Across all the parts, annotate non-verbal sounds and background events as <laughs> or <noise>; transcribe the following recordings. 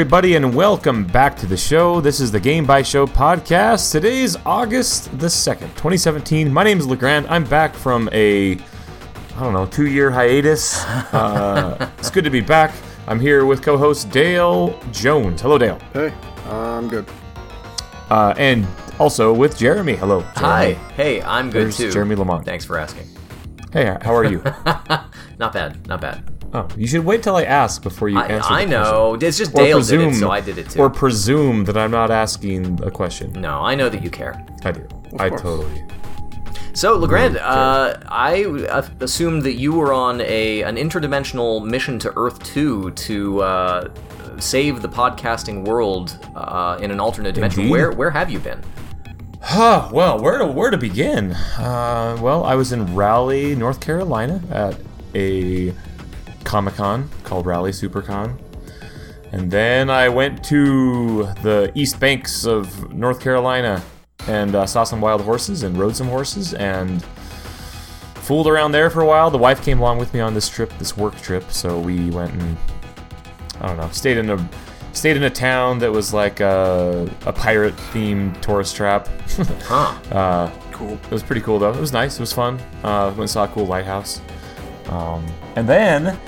Hello, everybody, and welcome back to the show. This is the Game Bytes Show podcast. Today's August the 2nd, 2017. My name is LeGrande. I'm back from a, I don't know, two year hiatus. <laughs> Uh, it's good to be back. I'm here with co host Dale Jones. Hello, Dale. Hey, I'm good. Uh, and also with Jeremy. Hello. Hi. Hey, I'm good There's too. Jeremy Lamont. Thanks for asking. Hey, how are you? <laughs> Not bad. Not bad. Oh, you should wait till I ask before you I, answer. I the know. It's just Question. Or Dale presume, did it, so I did it too. Or presume that I'm not asking a question. no, I know that you care. I do. I course. totally. So, LeGrande, uh, I uh, assumed that you were on a an interdimensional mission to Earth 2 to uh, save the podcasting world uh, in an alternate dimension. Indeed. Where where have you been? Huh, well, where to where to begin? Uh, well, I was in Raleigh, North Carolina, at a Comic Con called Raleigh SuperCon, and then I went to the East Banks of North Carolina and uh, saw some wild horses and rode some horses and fooled around there for a while. The wife came along with me on this trip, this work trip, so we went and I don't know, stayed in a stayed in a town that was like a, a pirate themed tourist trap. Huh. <laughs> uh, Cool. it was pretty cool though. It was nice. It was fun. Uh, went and saw a cool lighthouse. Um, and then,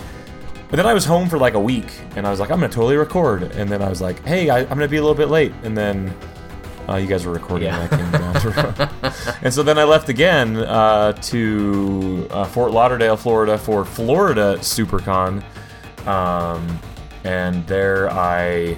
but then I was home for like a week, and I was like, I'm gonna totally record. And then I was like, Hey, I, I'm gonna be a little bit late. And then uh, you guys were recording, Yeah. and I came down. To, <laughs> and so then I left again uh, to uh, Fort Lauderdale, Florida, for Florida SuperCon. Um, and there I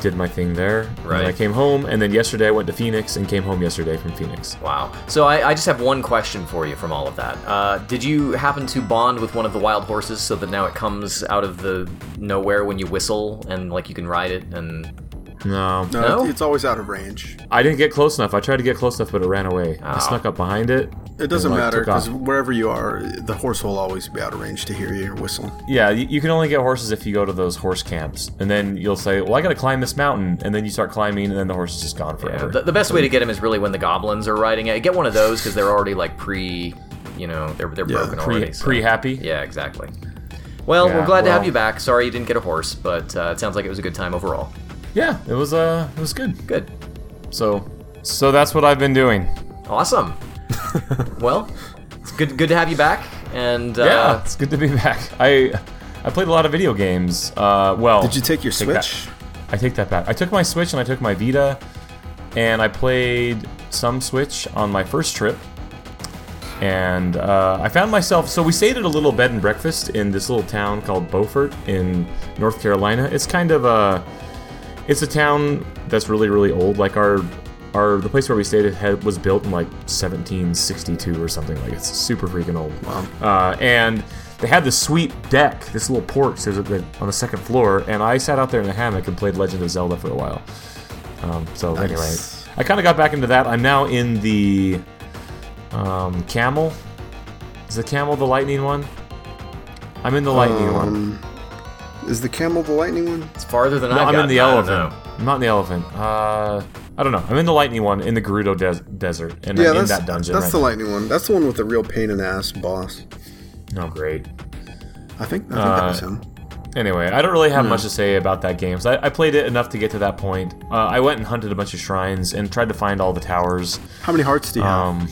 did my thing there. And I came home, and then yesterday I went to Phoenix and came home yesterday from Phoenix. Wow. So I, I just have one question for you from all of that. Uh, did you happen to bond with one of the wild horses so that now it comes out of the nowhere when you whistle and like you can ride it and No, No, No? it's always out of range. I didn't get close enough. I tried to get close enough, but it ran away. I Oh. snuck up behind it. It doesn't and, like, matter because wherever you are, the horse will always be out of range to hear your whistle. Yeah, you, you can only get horses if you go to those horse camps, and then you'll say, "Well, I got to climb this mountain," and then you start climbing, and then the horse is just gone Yeah, forever. the, the best way to get him is really when the goblins are riding it. Get one of those because they're already like pre, you know, they're they're Yeah, broken pre already. so- pre happy. Yeah, exactly. Well, Yeah, we're glad to have you back. Sorry you didn't get a horse, but uh, it sounds like it was a good time overall. Yeah, it was uh, it was good. Good. So, so that's what I've been doing. Awesome. <laughs> well, it's good good to have you back. And yeah, uh, it's good to be back. I I played a lot of video games. Uh, well, Did you take your Take that. Switch? I take that back. I took my Switch and I took my Vita, and I played some Switch on my first trip. And uh, I found myself. So we stayed at a little bed and breakfast in this little town called Beaufort in North Carolina. It's kind of a, it's a town that's really really old. Like our, our the place where we stayed had, was built in like 1762 or something. Like it's super freaking old. Wow. Uh, and they had this sweet deck, this little porch on the second floor, and I sat out there in the hammock and played Legend of Zelda for a while. Um, so anyway, I kind of got back into that. I'm now in the um, camel. Is the camel the lightning one? I'm in the lightning one. Is the camel the lightning one? it's farther than No, I've I'm in the I don't elephant. know. I'm not in the elephant. Uh, I don't know. I'm in the lightning one in the Gerudo des- Desert, and yeah, I'm in that's that dungeon. that's right the now. lightning one. That's the one with the real pain in the ass boss. Oh, great. I think I think Uh, that was him. Anyway, I don't really have much to say about that game. So I, I played it enough to get to that point. Uh, I went and hunted a bunch of shrines and tried to find all the towers. How many hearts do you have? Um,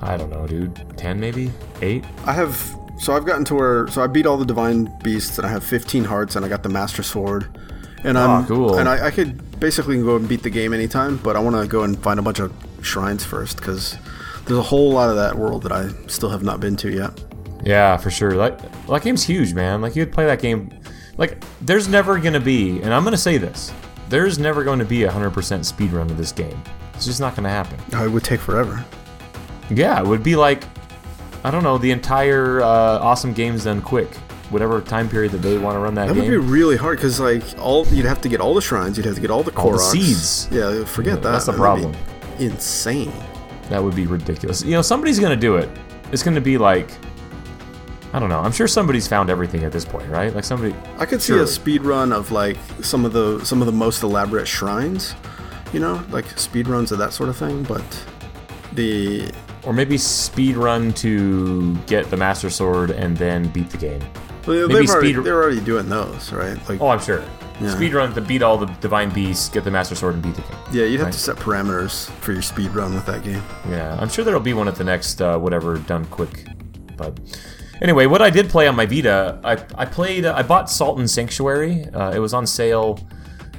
I don't know, dude. Ten, maybe eight. I have. So I've gotten to where. So I beat all the divine beasts, and I have 15 hearts, and I got the master sword. And I'm Oh, cool. And I, I could basically go and beat the game anytime, but I want to go and find a bunch of shrines first because there's a whole lot of that world that I still have not been to yet. Yeah, for sure. Like that game's huge, man. Like you would play that game. Like there's never gonna be, and I'm gonna say this. There's never going to be a 100% speedrun of this game. It's just not going to happen. Oh, it would take forever. Yeah, it would be like, I don't know, the entire uh, Awesome Games Done Quick, whatever time period that they want to run that, That game. would be really hard because like all you'd have to get all the shrines, you'd have to get all the All the seeds. Yeah, forget Yeah, that. that's the problem. Insane. That would be ridiculous. You know, somebody's going to do it. It's going to be like, I don't know. I'm sure somebody's found everything at this point, right? Like somebody. I could see a speed run of like some of the some of the most elaborate shrines, you know, like speed runs of that sort of thing. But the Or maybe speed run to get the Master Sword and then beat the game. Well, maybe already, speed. they're already doing those, right? Like, Oh, I'm sure. Yeah. Speed run to beat all the divine beasts, get the master sword, and beat the game. yeah, you'd have right. to set parameters for your speed run with that game. Yeah, I'm sure there'll be one at the next uh, whatever done quick. But anyway, what I did play on my Vita, I, I played, I bought Salt and Sanctuary. Uh, it was on sale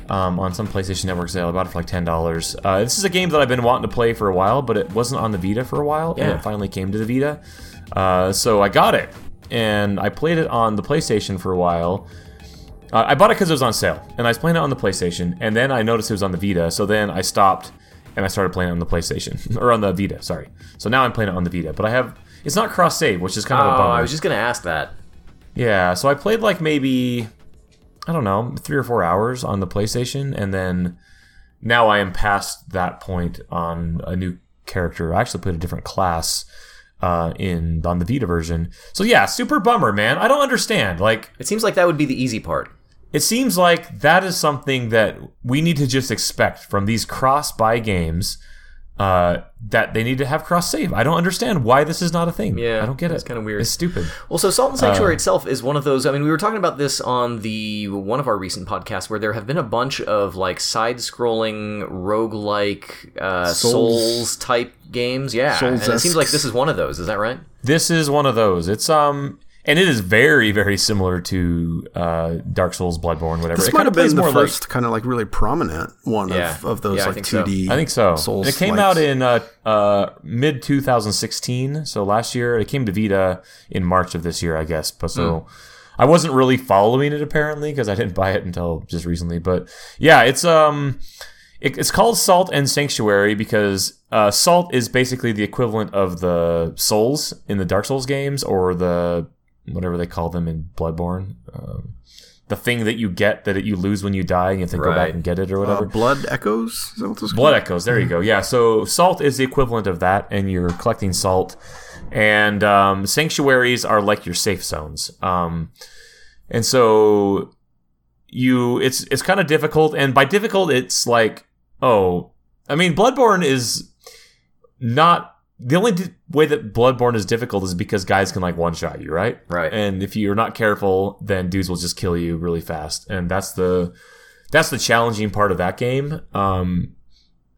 um, on some PlayStation Network sale. I bought it for like ten dollars. Uh, this is a game that I've been wanting to play for a while, but it wasn't on the Vita for a while, and it finally came to the Vita. Uh, so I got it, and I played it on the PlayStation for a while. Uh, I bought it because it was on sale, and I was playing it on the PlayStation, and then I noticed it was on the Vita, so then I stopped and I started playing it on the PlayStation <laughs> or on the Vita. Sorry. So now I'm playing it on the Vita, but I have it's not cross save, which is kind of a Oh, bummer. I was just gonna ask that. Yeah, so I played like maybe I don't know three or four hours on the PlayStation, and then now I am past that point on a new character. I actually played a different class uh, in on the Vita version. So yeah, super bummer, man. I don't understand. Like It seems like that would be the easy part. it seems like that is something that we need to just expect from these cross buy games uh, that they need to have cross save. I don't understand why this is not a thing. Yeah, I don't get it. it's kinda weird. It's stupid. Well, so Salt and Sanctuary Uh, itself is one of those. I mean, we were talking about this on the one of our recent podcasts where there have been a bunch of like side-scrolling roguelike uh, Souls. Souls type games. Yeah, and it seems like this is one of those. Is that right? This is one of those. It's um, and it is very very similar to uh, Dark Souls, Bloodborne, whatever. This it might have been the more like- first kind of like really prominent one Yeah. of, of those Yeah, I like think so. 2D. I think so. Souls And it came likes. out in uh, uh, mid 2016, so last year. It came to Vita in March of this year, I guess. But so I wasn't really following it apparently because I didn't buy it until just recently. But yeah, it's um, it, it's called Salt and Sanctuary because uh, Salt is basically the equivalent of the Souls in the Dark Souls games or the whatever they call them in Bloodborne. Um, the thing that you get that you lose when you die, and you have to go back and get it or Uh, whatever. Blood Echoes? Is that what those Blood Echoes. There you go. Yeah. So salt is the equivalent of that, and you're collecting salt. And um, sanctuaries are like your safe zones. Um, and so you, it's it's kind of difficult. And by difficult, it's like, oh, I mean, Bloodborne is not the only way that Bloodborne is difficult is because guys can like one shot you, right? Right. And if you're not careful, then dudes will just kill you really fast. And that's the that's the challenging part of that game. Um,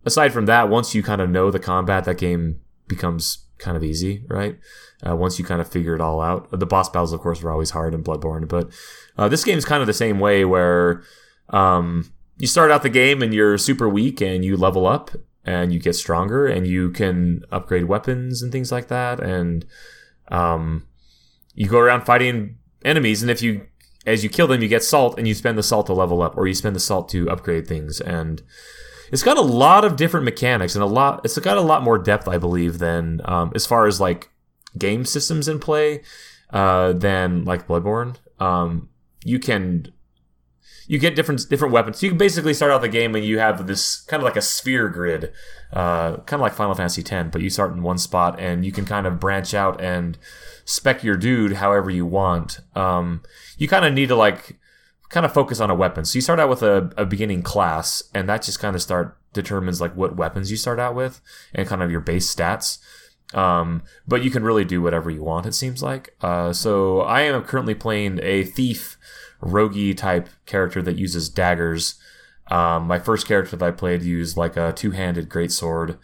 aside from that, once you kind of know the combat, that game becomes kind of easy, right? Uh, once you kind of figure it all out. The boss battles, of course, were always hard in Bloodborne, but uh, this game is kind of the same way where um, you start out the game and you're super weak and you level up and you get stronger and you can upgrade weapons and things like that. And um, you go around fighting enemies, and if you as you kill them, you get salt, and you spend the salt to level up, or you spend the salt to upgrade things. And it's got a lot of different mechanics, and a lot. It's got a lot more depth, I believe, than um, as far as like game systems in play uh, than like Bloodborne. Um, you can you get different different weapons. You can basically start out the game and you have this kind of like a sphere grid, uh, kind of like Final Fantasy X, but you start in one spot and you can kind of branch out and spec your dude however you want. Um, you kind of need to like kind of focus on a weapon. So you start out with a, a beginning class, and that just kind of start determines like what weapons you start out with and kind of your base stats. Um, but you can really do whatever you want. It seems like. Uh, so I am currently playing a thief, roguey type character that uses daggers. Um, my first character that I played used like a two-handed greatsword.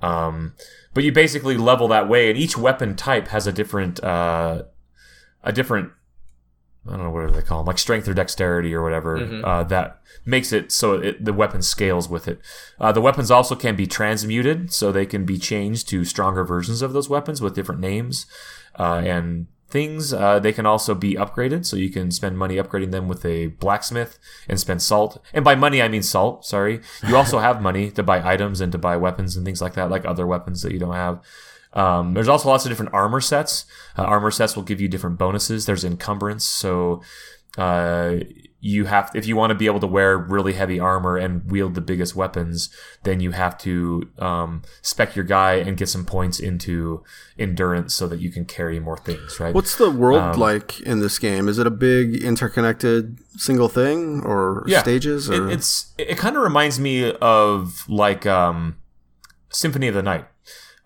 Um, but you basically level that way, and each weapon type has a different, uh, a different I don't know what do they call them, like strength or dexterity or whatever. Uh, that makes it so it, the weapon scales with it. Uh, the weapons also can be transmuted, so they can be changed to stronger versions of those weapons with different names uh, and things. Uh, they can also be upgraded, so you can spend money upgrading them with a blacksmith and spend salt. And by money, I mean salt. Sorry. You <laughs> also have money to buy items and to buy weapons and things like that, like other weapons that you don't have. Um, there's also lots of different armor sets. Uh, armor sets will give you different bonuses. There's encumbrance, so uh, you have if you want to be able to wear really heavy armor and wield the biggest weapons, then you have to um, spec your guy and get some points into endurance so that you can carry more things. Right? What's the world Um, like in this game? Is it a big interconnected single thing or stages? It- it's it kind of reminds me of like um, Symphony of the Night,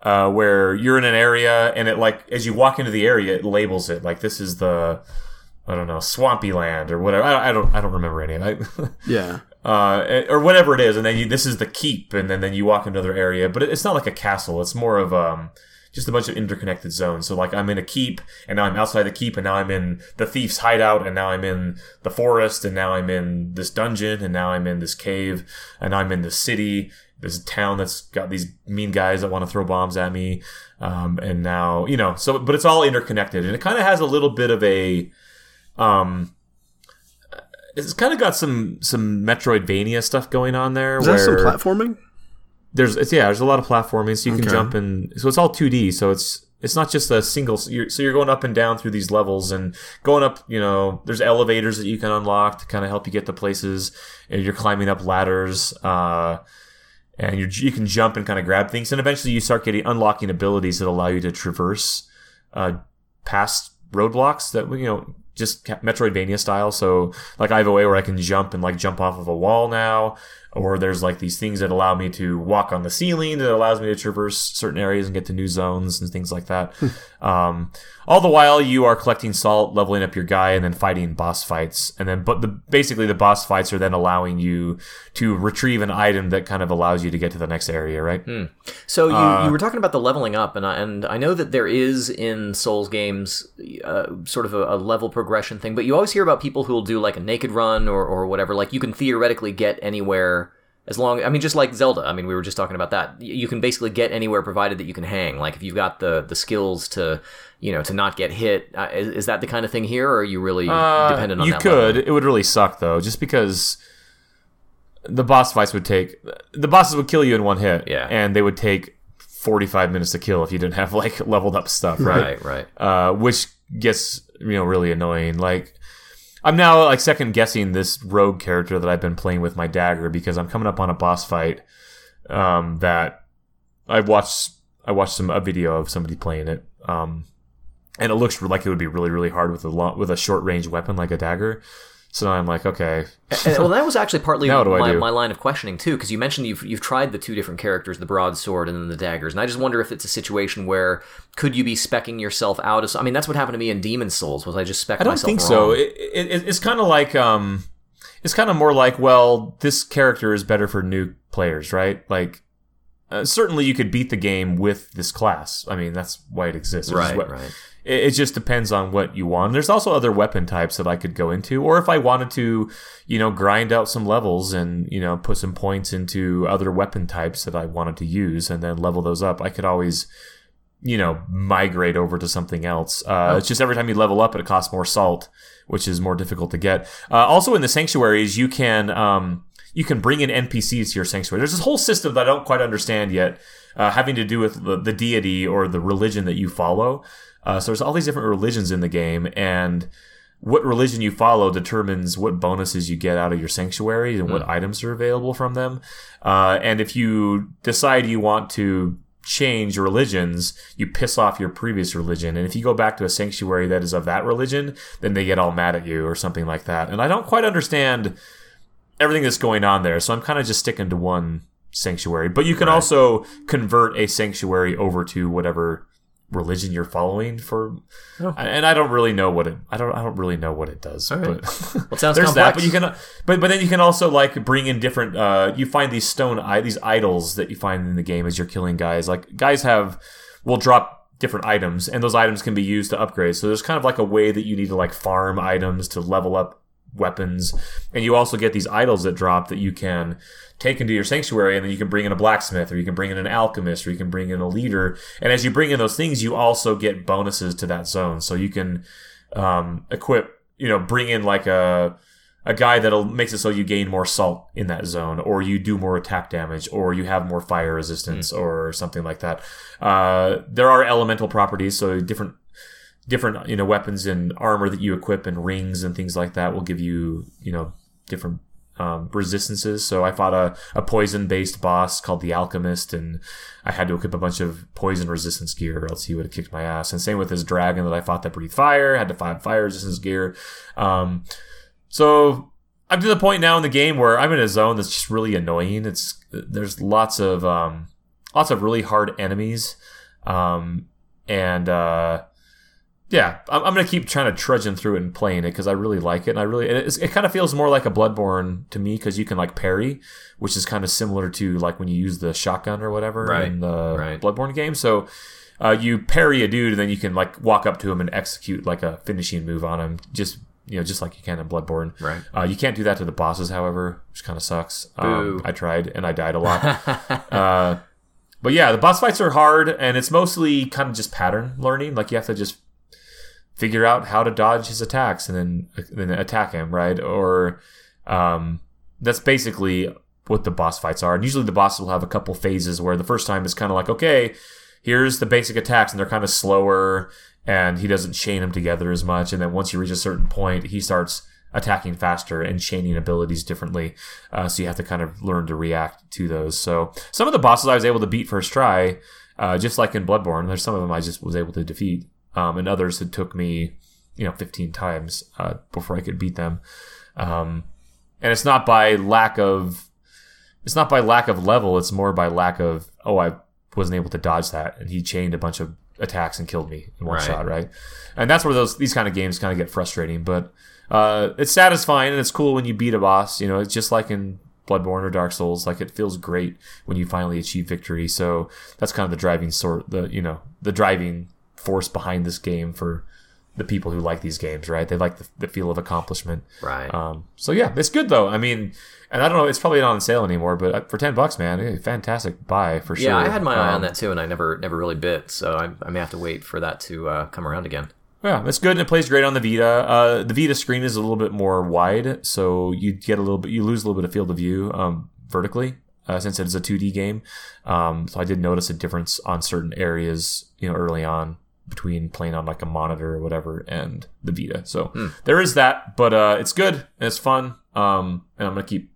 uh, where you're in an area and it like as you walk into the area, it labels it like this is the I don't know, swampy land or whatever. I, I don't I don't remember any of it. <laughs> Yeah. uh, or whatever it is, and then you, this is the keep, and then then you walk into another area. But it, it's not like a castle; it's more of um, just a bunch of interconnected zones. So like I'm in a keep, and now I'm outside the keep, and now I'm in the thief's hideout, and now I'm in the forest, and now I'm in this dungeon, and now I'm in this cave, and I'm in the city, this town that's got these mean guys that want to throw bombs at me, um, and now you know. So, but it's all interconnected, and it kind of has a little bit of a um it's kind of got some some Metroidvania stuff going on there. Is where that some platforming? there's it's yeah, there's a lot of platforming, so you can Okay. jump and so it's all 2D. So it's it's not just a single. So you're, so you're going up and down through these levels and going up. You know, there's elevators that you can unlock to kind of help you get to places. And you're climbing up ladders. Uh, and you're, you can jump and kind of grab things, and eventually you start getting unlocking abilities that allow you to traverse uh, past roadblocks that you know just Metroidvania style. So like I have a way where I can jump and like jump off of a wall now, or there's like these things that allow me to walk on the ceiling that allows me to traverse certain areas and get to new zones and things like that. um, all the while you are collecting salt, leveling up your guy, and then fighting boss fights. And then, but the basically the boss fights are then allowing you to retrieve an item that kind of allows you to get to the next area, right? So you, Uh, you were talking about the leveling up, and I, and I know that there is in Souls games uh, sort of a, a level progression thing, but you always hear about people who will do like a naked run or, or whatever. Like you can theoretically get anywhere as long. I mean, just like Zelda. I mean, we were just talking about that. You can basically get anywhere provided that you can hang. Like if you've got the the skills to you know to not get hit. Uh, is, is that the kind of thing here, or are you really Uh, dependent on you that? could. level? It would really suck though, just because the boss fights would take the bosses would kill you in one hit, Yeah. and they would take forty five minutes to kill if you didn't have like <laughs> leveled up stuff, right? Right, right. Uh, which gets you know really annoying. Like I'm now like second guessing this rogue character that I've been playing with my dagger because I'm coming up on a boss fight um, that I watched. I watched some a video of somebody playing it, um, and it looks like it would be really really hard with a long, with a short range weapon like a dagger. So now I'm like, okay, And, well, that was actually partly <laughs> Now what do I my, my line of questioning too, because you mentioned you've you've tried the two different characters, the broadsword and then the daggers, and I just wonder if it's a situation where could you be specking yourself out as? I mean, that's what happened to me in Demon's Souls. Was I just spec I don't think wrong? so. It, it, it's kind of like um, it's kind of more like well, this character is better for new players, right? Like. Uh, certainly, you could beat the game with this class. I mean, that's why it exists. Right, what- right. It, it just depends on what you want. There's also other weapon types that I could go into, or if I wanted to, you know, grind out some levels and you know put some points into other weapon types that I wanted to use, and then level those up. I could always, you know, migrate over to something else. Uh, It's just every time you level up, it costs more salt, which is more difficult to get. Uh, also, in the sanctuaries, you can. Um, you can bring in NPCs to your sanctuary. There's this whole system that I don't quite understand yet, uh, having to do with the, the deity or the religion that you follow. Uh, so there's all these different religions in the game, and what religion you follow determines what bonuses you get out of your sanctuary and what items are available from them. Uh, and if you decide you want to change religions, you piss off your previous religion. And if you go back to a sanctuary that is of that religion, then they get all mad at you or something like that. And I don't quite understand everything that's going on there. So I'm kind of just sticking to one sanctuary. But you can also convert a sanctuary over to whatever religion you're following for Oh. and I don't really know what it I don't I don't really know what it does right. but Well, it <laughs> sounds there's that but you can but but then you can also like bring in different uh you find these stone i these idols that you find in the game as you're killing guys like guys have will drop different items and those items can be used to upgrade so there's kind of like a way that you need to like farm items to level up weapons. And you also get these idols that drop that you can take into your sanctuary and then you can bring in a blacksmith or you can bring in an alchemist or you can bring in a leader. And as you bring in those things you also get bonuses to that zone. So you can um, equip you know bring in like a a guy that'll makes it so you gain more salt in that zone or you do more attack damage or you have more fire resistance or something like that. Uh, there are elemental properties so different different you know weapons and armor that you equip and rings and things like that will give you you know different um, resistances. So I fought a, a poison based boss called the Alchemist, and I had to equip a bunch of poison resistance gear, or else he would have kicked my ass. And same with his dragon that I fought that breathed fire, had to fight fire resistance gear. Um, so I'm to the point now in the game where I'm in a zone that's just really annoying. It's there's lots of um, lots of really hard enemies, um, and uh, yeah, I'm, I'm gonna keep trying to trudging through it and playing it because I really like it. And I really, it, it kind of feels more like a Bloodborne to me because you can like parry, which is kind of similar to like when you use the shotgun or whatever Right, in the right. Bloodborne game. So uh, you parry a dude and then you can like walk up to him and execute like a finishing move on him, just you know, just like you can in Bloodborne. Right. Uh, you can't do that to the bosses, however, which kind of sucks. Um, I tried and I died a lot. <laughs> uh, but yeah, the boss fights are hard, and it's mostly kind of just pattern learning. Like you have to just figure out how to dodge his attacks and then then attack him, right? Or um, that's basically what the boss fights are. And usually the boss will have a couple phases where the first time is kind of like, okay, here's the basic attacks, and they're kind of slower, and he doesn't chain them together as much. And then once you reach a certain point, he starts attacking faster and chaining abilities differently. Uh, so you have to kind of learn to react to those. So some of the bosses I was able to beat first try, uh, just like in Bloodborne. There's some of them I just was able to defeat, um, and others it took me, you know, 15 times uh, before I could beat them. Um, and it's not by lack of it's not by lack of level. It's more by lack of oh i wasn't able to dodge that. And he chained a bunch of attacks and killed me in one Right. shot right? And that's where those these kind of games kind of get frustrating. But uh, it's satisfying and it's cool when you beat a boss. You know it's just like in bloodborne or dark souls like it feels great when you finally achieve victory. So that's kind of the driving sort the you know the driving force behind this game for the people who like these games right they like the, the feel of accomplishment Right. um, so yeah, it's good though. I mean, and I don't know, it's probably not on sale anymore, but uh, for ten bucks, man, fantastic buy for sure. yeah, I had my eye on Um, that too, and I never never really bit. So I, I may have to wait for that to uh, come around again. Yeah, it's good and it plays great on the Vita. Uh, the Vita screen is a little bit more wide, so you get a little bit, you lose a little bit of field of view um, vertically. Uh, since it is a 2D game, um, so I did notice a difference on certain areas, you know, early on between playing on like a monitor or whatever and the Vita. So there is that, but uh, it's good and it's fun, um, and I'm gonna keep,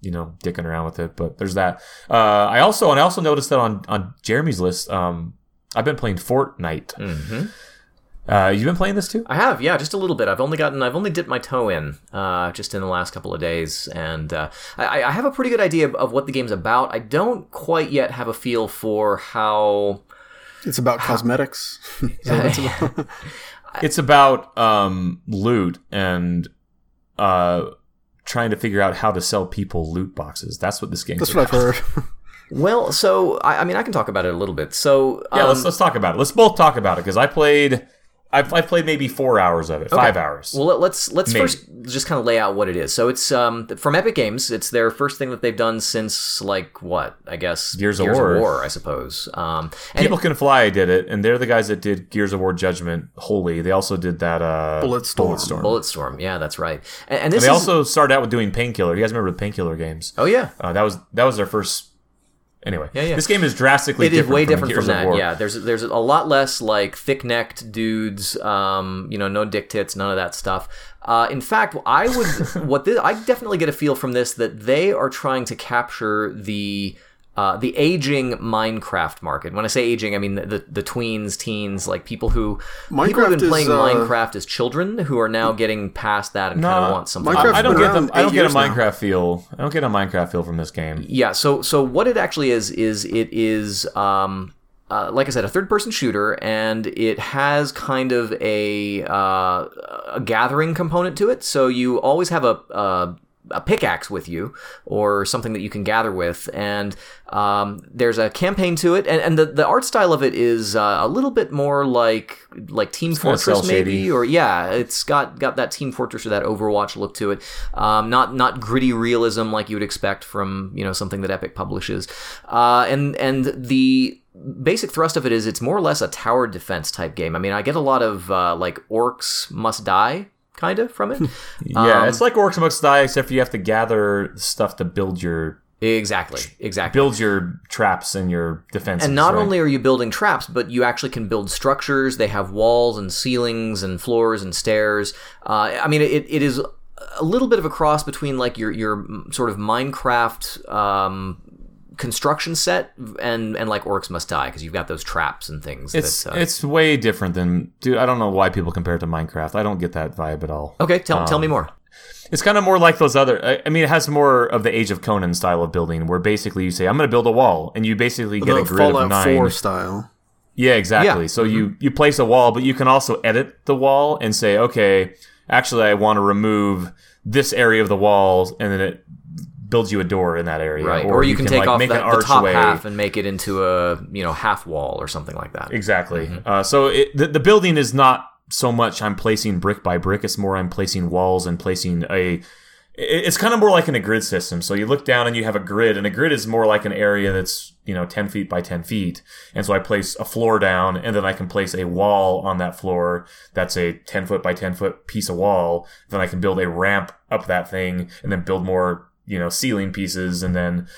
you know, dicking around with it. But there's that. Uh, I also and I also noticed that on on Jeremy's list, um, I've been playing Fortnite. hmm Uh, you've been playing this too? I have, yeah, just a little bit. I've only gotten, I've only dipped my toe in, uh, just in the last couple of days, and uh, I, I have a pretty good idea of what the game's about. I don't quite yet have a feel for how. It's about cosmetics. <laughs> Is it's about? <laughs> <laughs> It's about um, loot and uh, trying to figure out how to sell people loot boxes. That's what this game. That's what I've heard. Well, so I, I mean, I can talk about it a little bit. So Yeah, um, let's let's talk about it. Let's both talk about it because I played. I've, I've played maybe four hours of it, five hours. Well, let- let's let's Maybe. first just kind of lay out what it is. So it's um, from Epic Games. It's their first thing that they've done since like what I guess Gears of War. war I suppose. Um, and People Can Fly did it, and they're the guys that did Gears of War Judgment Holy. They also did that uh, Bulletstorm. Bulletstorm. Bulletstorm, yeah, that's right. And, and And they is also started out with doing Painkiller. You guys remember the Painkiller games? oh yeah, Uh, that was that was their first. Anyway, Yeah, yeah. this game is drastically it is different way from different Gears from that. Yeah, there's there's a lot less like thick-necked dudes. Um, you know, no dick tits, none of that stuff. Uh, in fact, I would <laughs> what this, I definitely get a feel from this that they are trying to capture the. Uh, the aging Minecraft market. When I say aging, I mean the, the, the tweens, teens, like people who people have Minecraft been is, playing uh, Minecraft as children who are now getting past that and kind of want something. Minecraft's I, I don't get them. I don't get a years now. Minecraft feel. I don't get a Minecraft feel from this game. Yeah. So so what it actually is is it is um. Uh, like I said, a third-person shooter, and it has kind of a uh, a gathering component to it. So you always have a, a pickaxe with you, or something that you can gather with, and um, there's a campaign to it, and, and the, the art style of it is uh, a little bit more like like Team kinda Fortress, maybe, or yeah, it's got got that Team Fortress or that Overwatch look to it. Um, not not gritty realism like you would expect from you know something that Epic publishes. Uh, and and the basic thrust of it is it's more or less a tower defense type game. I mean, I get a lot of uh, like orcs must die kind of from it. <laughs> Yeah, Um, it's like Orcs Must Die, except you have to gather stuff to build your exactly, exactly. build your traps and your defenses. And not right? only are you building traps, but you actually can build structures. They have walls and ceilings and floors and stairs. Uh, I mean, it, it is a little bit of a cross between like your your sort of Minecraft um, construction set and and like Orcs Must Die because you've got those traps and things. it's that, uh, it's way different than dude. I don't know why people compare it to Minecraft. I don't get that vibe at all. okay. Tell tell me um, more. It's kind of more like those other. I, I mean, it has more of the Age of Conan style of building, where basically you say, "I'm going to build a wall," and you basically get a grid Fallout of nine. 4 style. Yeah, exactly. Yeah. Mm-hmm. So you you place a wall, but you can also edit the wall and say, okay, actually, I want to remove this area of the walls, and then it builds you a door in that area. Right. Or, you, can, take like, off make the, an the top half and make it into a you know half wall or something like that. Exactly. Mm-hmm. Uh, so it, the, the building is not so much I'm placing brick by brick. It's more I'm placing walls and placing a. It's kind of more like in a grid system. So you look down and you have a grid, and a grid is more like an area that's you know ten feet by ten feet. And so I place a floor down, and then I can place a wall on that floor that's a ten foot by ten foot piece of wall. Then I can build a ramp up that thing, and then build more you know ceiling pieces, and then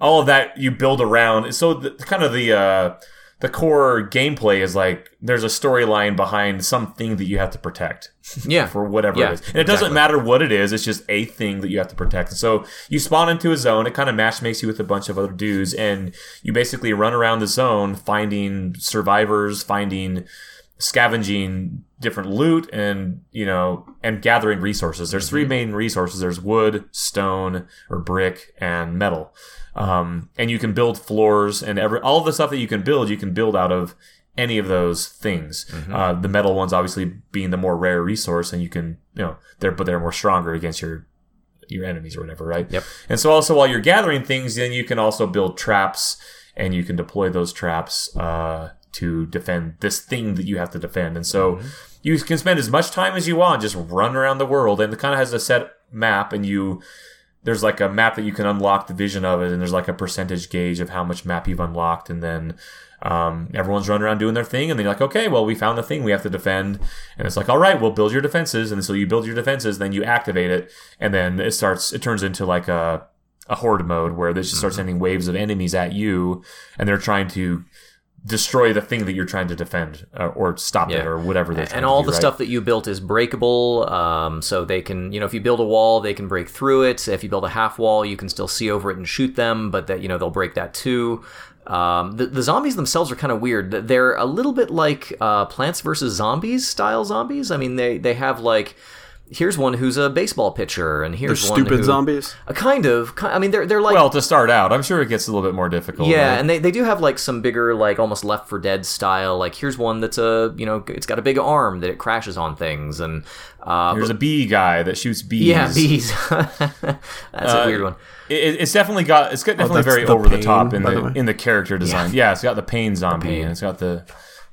all of that you build around. So the, kind of the uh, the core gameplay is like there's a storyline behind something that you have to protect <laughs> Yeah. for whatever Yeah, it is, and it doesn't matter what it is. It's just a thing that you have to protect. And so you spawn into a zone. It kind of match makes you with a bunch of other dudes, and you basically run around the zone finding survivors, finding scavenging different loot and you know and gathering resources. There's three main resources. There's wood stone or brick and metal. Um, and you can build floors and every all the stuff that you can build you can build out of any of those things. Uh, the metal ones obviously being the more rare resource and you can you know they're but they're more stronger against your your enemies or whatever right? Yep. and so also while you're gathering things then you can also build traps and you can deploy those traps uh, to defend this thing that you have to defend. And so you can spend as much time as you want just run around the world and it kind of has a set map and you there's like a map that you can unlock the vision of it and there's like a percentage gauge of how much map you've unlocked and then um, everyone's running around doing their thing and then you're like okay well we found the thing we have to defend. And it's like all right we'll build your defenses and so you build your defenses then you activate it and then it starts it turns into like a a horde mode where this just starts sending waves of enemies at you and they're trying to destroy the thing that you're trying to defend uh, or stop it or whatever they're trying and all do, the right? stuff that you built is breakable um, so they can you know if you build a wall they can break through it. If you build a half wall you can still see over it and shoot them but that you know they'll break that too. Um, the, the zombies themselves are kind of weird they're a little bit like uh, plants versus zombies style zombies. I mean they, they have like here's one who's a baseball pitcher and They're here's one stupid who, zombies. a kind of i mean they're, they're like well to start out i'm sure it gets a little bit more difficult yeah, right? and they, they do have like some bigger, like almost Left 4 Dead style. Like here's one that's a you know it's got a big arm that it crashes on things, and uh, There's a bee guy that shoots bees. yeah, bees. <laughs> that's a weird one. It, it's definitely got it's got definitely Oh, very the over the top in the, the in the character design. Yeah. it's got the pain zombie pain. and it's got the.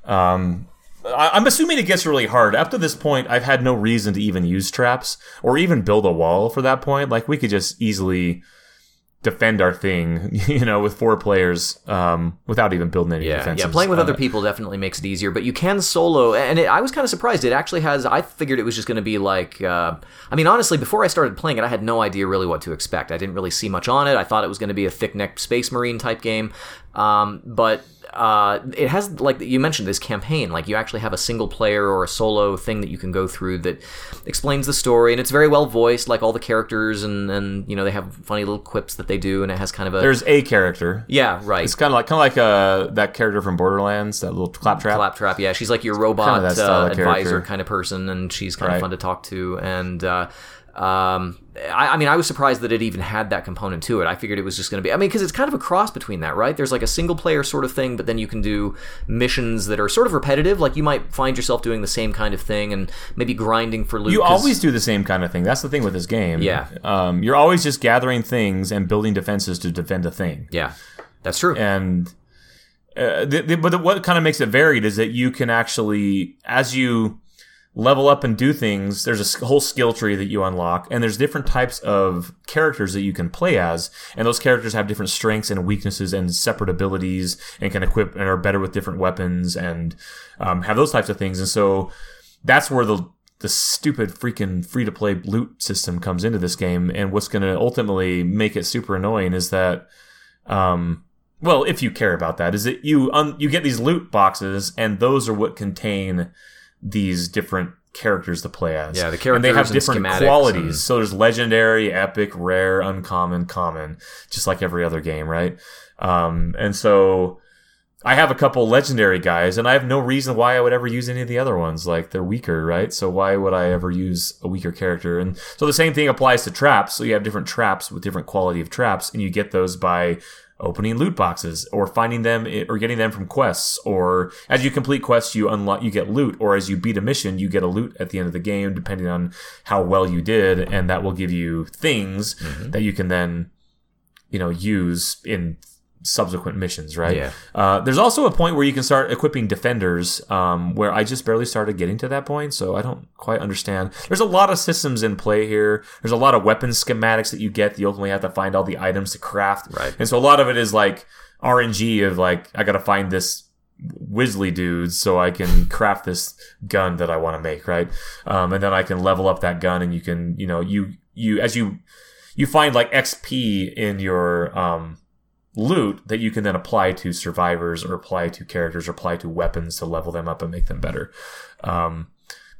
Um, I, I'm assuming it gets really hard. Up to this point, I've had no reason to even use traps or even build a wall for that point. Like we could just easily defend our thing, <laughs> you know, with four players um, without even building any Yeah, defenses. yeah. Playing with Uh, other people definitely makes it easier, but you can solo. And it, I was kind of surprised. It actually has. I figured it was just going to be like. Uh, I mean, honestly, before I started playing it, I had no idea really what to expect. I didn't really see much on it. I thought it was going to be a thick-necked space marine type game, um, but. Uh, it has like you mentioned this campaign like you actually have a single player or a solo thing that you can go through that explains the story and it's very well voiced like all the characters and and you know they have funny little quips that they do and it has kind of a There's a character. yeah right It's kind of like kind of like uh, that character from Borderlands, that little claptrap. Claptrap, yeah, she's like your robot that style uh, advisor character. kind of person, and she's kind Right. of fun to talk to. And uh, um, I, I mean, I was surprised that it even had that component to it. I figured it was just going to be. I mean, because it's kind of a cross between that, right? There's like a single player sort of thing, but then you can do missions that are sort of repetitive. Like you might find yourself doing the same kind of thing and maybe grinding for loot. You always do the same kind of thing. That's the thing with this game. Yeah. Um, you're always just gathering things and building defenses to defend a thing. yeah, that's true. And uh, the, the, but the, what kind of makes it varied is that you can actually, as you level up and do things, there's a whole skill tree that you unlock, and there's different types of characters that you can play as, and those characters have different strengths and weaknesses and separate abilities, and can equip and are better with different weapons and um, have those types of things, and so that's where the the stupid freaking free to play loot system comes into this game, and what's going to ultimately make it super annoying is that, um, well, if you care about that, is that you un- you get these loot boxes, and those are what contain these different characters to play as. Yeah, the characters and they have different qualities. and- So there's legendary, epic, rare, uncommon, common, just like every other game, right? Um, and so I have a couple legendary guys, and I have no reason why I would ever use any of the other ones. Like they're weaker, right? So why would I ever use a weaker character? And so the same thing applies to traps. So you have different traps with different quality of traps, and you get those by opening loot boxes or finding them eh, or getting them from quests or as you complete quests you unlock you get loot or as you beat a mission you get a loot at the end of the game depending on how well you did and that will give you things mm-hmm. that you can then you know use in subsequent missions right Yeah. uh, there's also a point where you can start equipping defenders um, where i just barely started getting to that point so i don't quite understand there's a lot of systems in play here there's a lot of weapon schematics that you get you ultimately have to find all the items to craft Right. and so a lot of it is like rng of like i gotta find this Wizzly dudes so I can craft this gun that I want to make, right? Um, and then I can level up that gun, and you can, you know, you you as you you find like XP in your um, loot that you can then apply to survivors or apply to characters or apply to weapons to level them up and make them better. Um,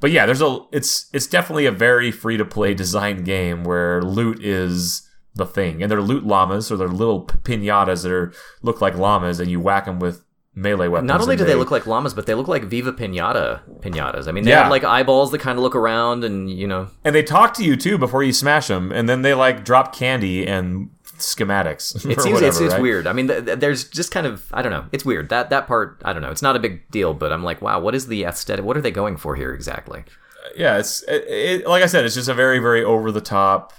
but yeah, there's a it's it's definitely a very free to play design game where loot is the thing, and they're loot llamas, or they're little pinatas that are look like llamas, and you whack them with melee weapons. Not only do they look like llamas, but they look like Viva Pinata pinatas. I mean, they Yeah. have like eyeballs that kind of look around, and you know, and they talk to you too before you smash them, and then they like drop candy and schematics. it seems <laughs> whatever, it's, it's right? weird. I mean, th- th- there's just kind of I don't know. It's weird that that part. I don't know. It's not a big deal, but I'm like, wow, what is the aesthetic? What are they going for here exactly? Uh, yeah, it's it, it, like I said, it's just a very very over the top.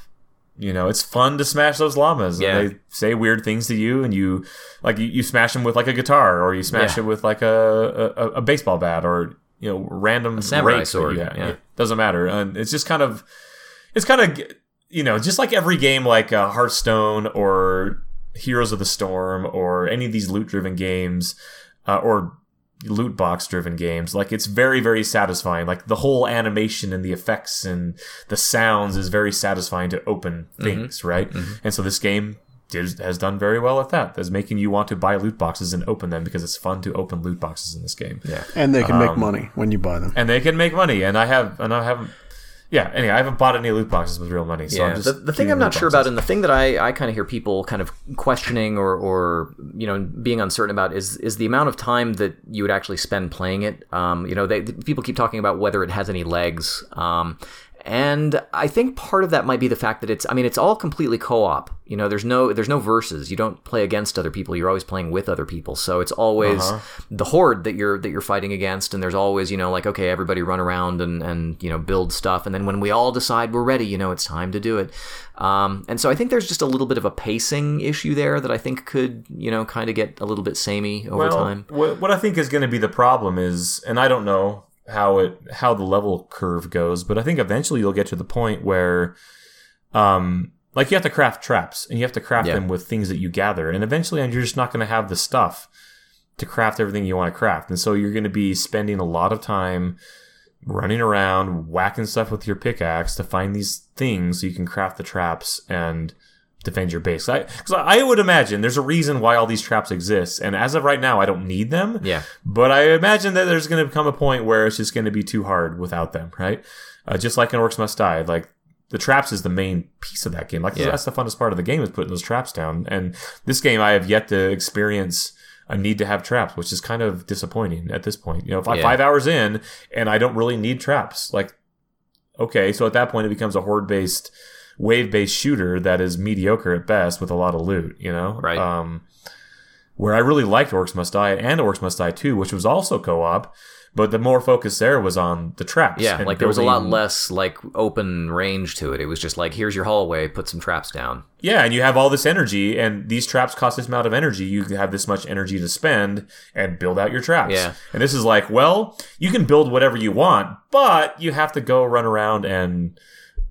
You know, it's fun to smash those llamas. and Yeah. they say weird things to you, and you like you, you smash them with like a guitar, or you smash Yeah. it with like a, a a baseball bat, or you know, random samurai rakes sword, have. yeah. It doesn't matter, and it's just kind of it's kind of you know just like every game like uh, Hearthstone or Heroes of the Storm or any of these loot driven games uh, or loot box driven games like it's very very satisfying. Like the whole animation and the effects and the sounds is very satisfying to open things right? And so this game did, has done very well at that. As making you want to buy loot boxes and open them because it's fun to open loot boxes in this game. Yeah. And they can Um, make money when you buy them. and they can make money and i have and i haven't yeah anyway i haven't bought any loot boxes with real money so yeah, i'm just the, the thing I'm not sure about, and the thing that I, I kind of hear people kind of questioning or, or you know being uncertain about is is the amount of time that you would actually spend playing it. Um, you know, they, people keep talking about whether it has any legs. Um, and I think part of that might be the fact that it's I mean it's all completely co-op. You know, there's no there's no verses. You don't play against other people. You're always playing with other people. So it's always the horde that you're that you're fighting against and there's always, you know, like okay, everybody run around and and you know, build stuff and then when we all decide we're ready, you know, it's time to do it. Um, and so I think there's just a little bit of a pacing issue there that I think could, you know, kind of get a little bit samey over well, time. What, what I think is going to be the problem is, and I don't know how it how the level curve goes, but I think eventually you'll get to the point where, um, like you have to craft traps and you have to craft Yeah. them with things that you gather, and eventually you're just not going to have the stuff to craft everything you want to craft, and so you're going to be spending a lot of time running around whacking stuff with your pickaxe to find these things so you can craft the traps and defend your base. Because I, I would imagine there's a reason why all these traps exist, and as of right now, I don't need them. Yeah. But I imagine that there's going to come a point where it's just going to be too hard without them, right? Uh, just like in Orcs Must Die, like the traps is the main piece of that game. Like Yeah. that's the funnest part of the game is putting those traps down. And this game, I have yet to experience a need to have traps, which is kind of disappointing at this point. You know, if I Yeah. five hours in and I don't really need traps, like okay, so at that point it becomes a horde based, wave based shooter that is mediocre at best with a lot of loot. You know, Right. Um, where I really liked Orcs Must Die and Orcs Must Die 2, which was also co op, but the more focus there was on the traps. Yeah, like there was a lot less like open range to it. It was just like here's your hallway, put some traps down. Yeah, and you have all this energy, and these traps cost this amount of energy. You have this much energy to spend and build out your traps. Yeah. And this is like, well, you can build whatever you want, but you have to go run around and,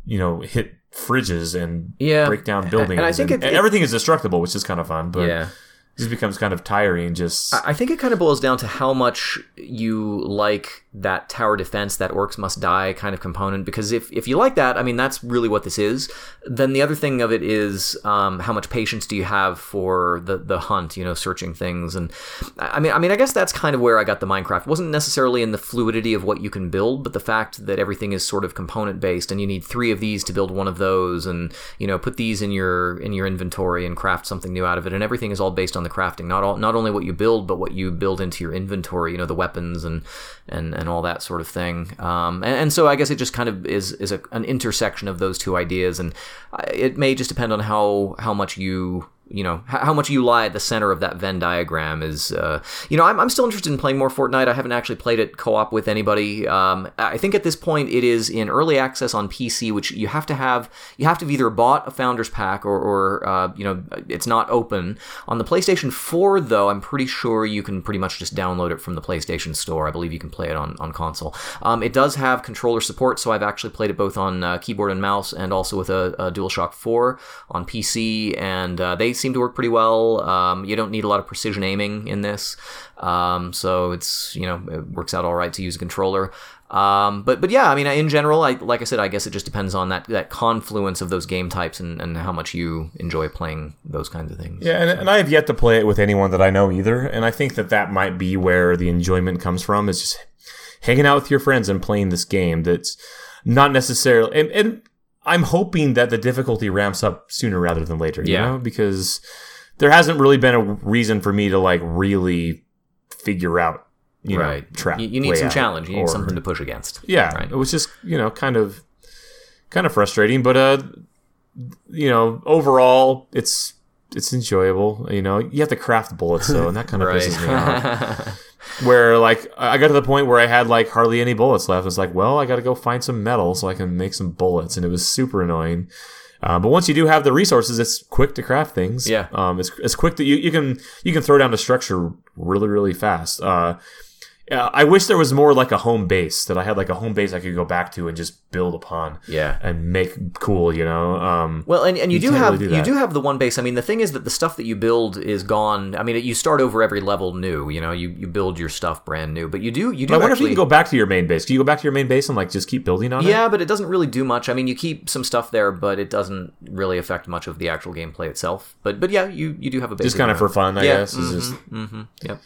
you know, hit fridges and Yeah. break down buildings. And I think and, it- and it- everything is destructible, which is kind of fun, but yeah. it just becomes kind of tiring. Just I think it kind of boils down to how much you like that tower defense, that orcs must die kind of component. Because if, if you like that, I mean, that's really what this is. Then the other thing of it is um, how much patience do you have for the, the hunt, you know, searching things. And I mean, I mean, I guess that's kind of where I got the Minecraft. It wasn't necessarily in the fluidity of what you can build, but the fact that everything is sort of component based, and you need three of these to build one of those, and you know, put these in your in your inventory and craft something new out of it. And everything is all based on the crafting, not all not only what you build, but what you build into your inventory. You know, the weapons and and and all that sort of thing. Um, and, and so I guess it just kind of is is a, an intersection of those two ideas, and it may just depend on how how much you you know how much you lie at the center of that Venn diagram is uh, you know I'm, I'm still interested in playing more Fortnite. I haven't actually played it co-op with anybody. Um, I think at this point it is in early access on PC, which you have to have you have to have either bought a founders pack or, or uh, you know it's not open on the PlayStation 4. Though I'm pretty sure you can pretty much just download it from the PlayStation Store. I believe you can play it on on console. Um, it does have controller support, so I've actually played it both on uh, keyboard and mouse and also with a, a DualShock 4 on PC, and uh, they seem to work pretty well. Um, you don't need a lot of precision aiming in this, um, so it's you know it works out all right to use a controller. Um, but but yeah, I mean, in general, I like I said, I guess it just depends on that that confluence of those game types and, and how much you enjoy playing those kinds of things. Yeah, and, and I have yet to play it with anyone that I know either, and I think that that might be where the enjoyment comes from. Is just hanging out with your friends and playing this game. That's not necessarily, and, and I'm hoping that the difficulty ramps up sooner rather than later. You Yeah. know, because there hasn't really been a reason for me to like really figure out. You right. know, trap you, you need some challenge. You need or- something to push against. yeah, Right. it was just you know kind of kind of frustrating, but uh, you know, overall it's it's enjoyable. You know, you have to craft bullets though, and that kind of <laughs> Right. pisses me off. <laughs> Where like I got to the point where I had like hardly any bullets left. It's like, well, I got to go find some metal so I can make some bullets, and it was super annoying. Uh, but once you do have the resources, it's quick to craft things. Yeah. um, it's, it's quick that you, you can you can throw down the structure really really fast. Uh, yeah, I wish there was more like a home base that I had like a home base I could go back to and just build upon yeah. and make cool. You know, um, Well, and, and you, You do have really do you do have the one base. I mean, the thing is that the stuff that you build is gone. I mean, you start over every level new. You know, you, you build your stuff brand new, but you do you do but I wonder actually. if you can go back to your main base. Can you go back to your main base and like just keep building on it? yeah, but it doesn't really do much. I mean, you keep some stuff there, but it doesn't really affect much of the actual gameplay itself. But but yeah, you, you do have a base. just kind of for fun, I Yeah, guess. Is just hmm Yep.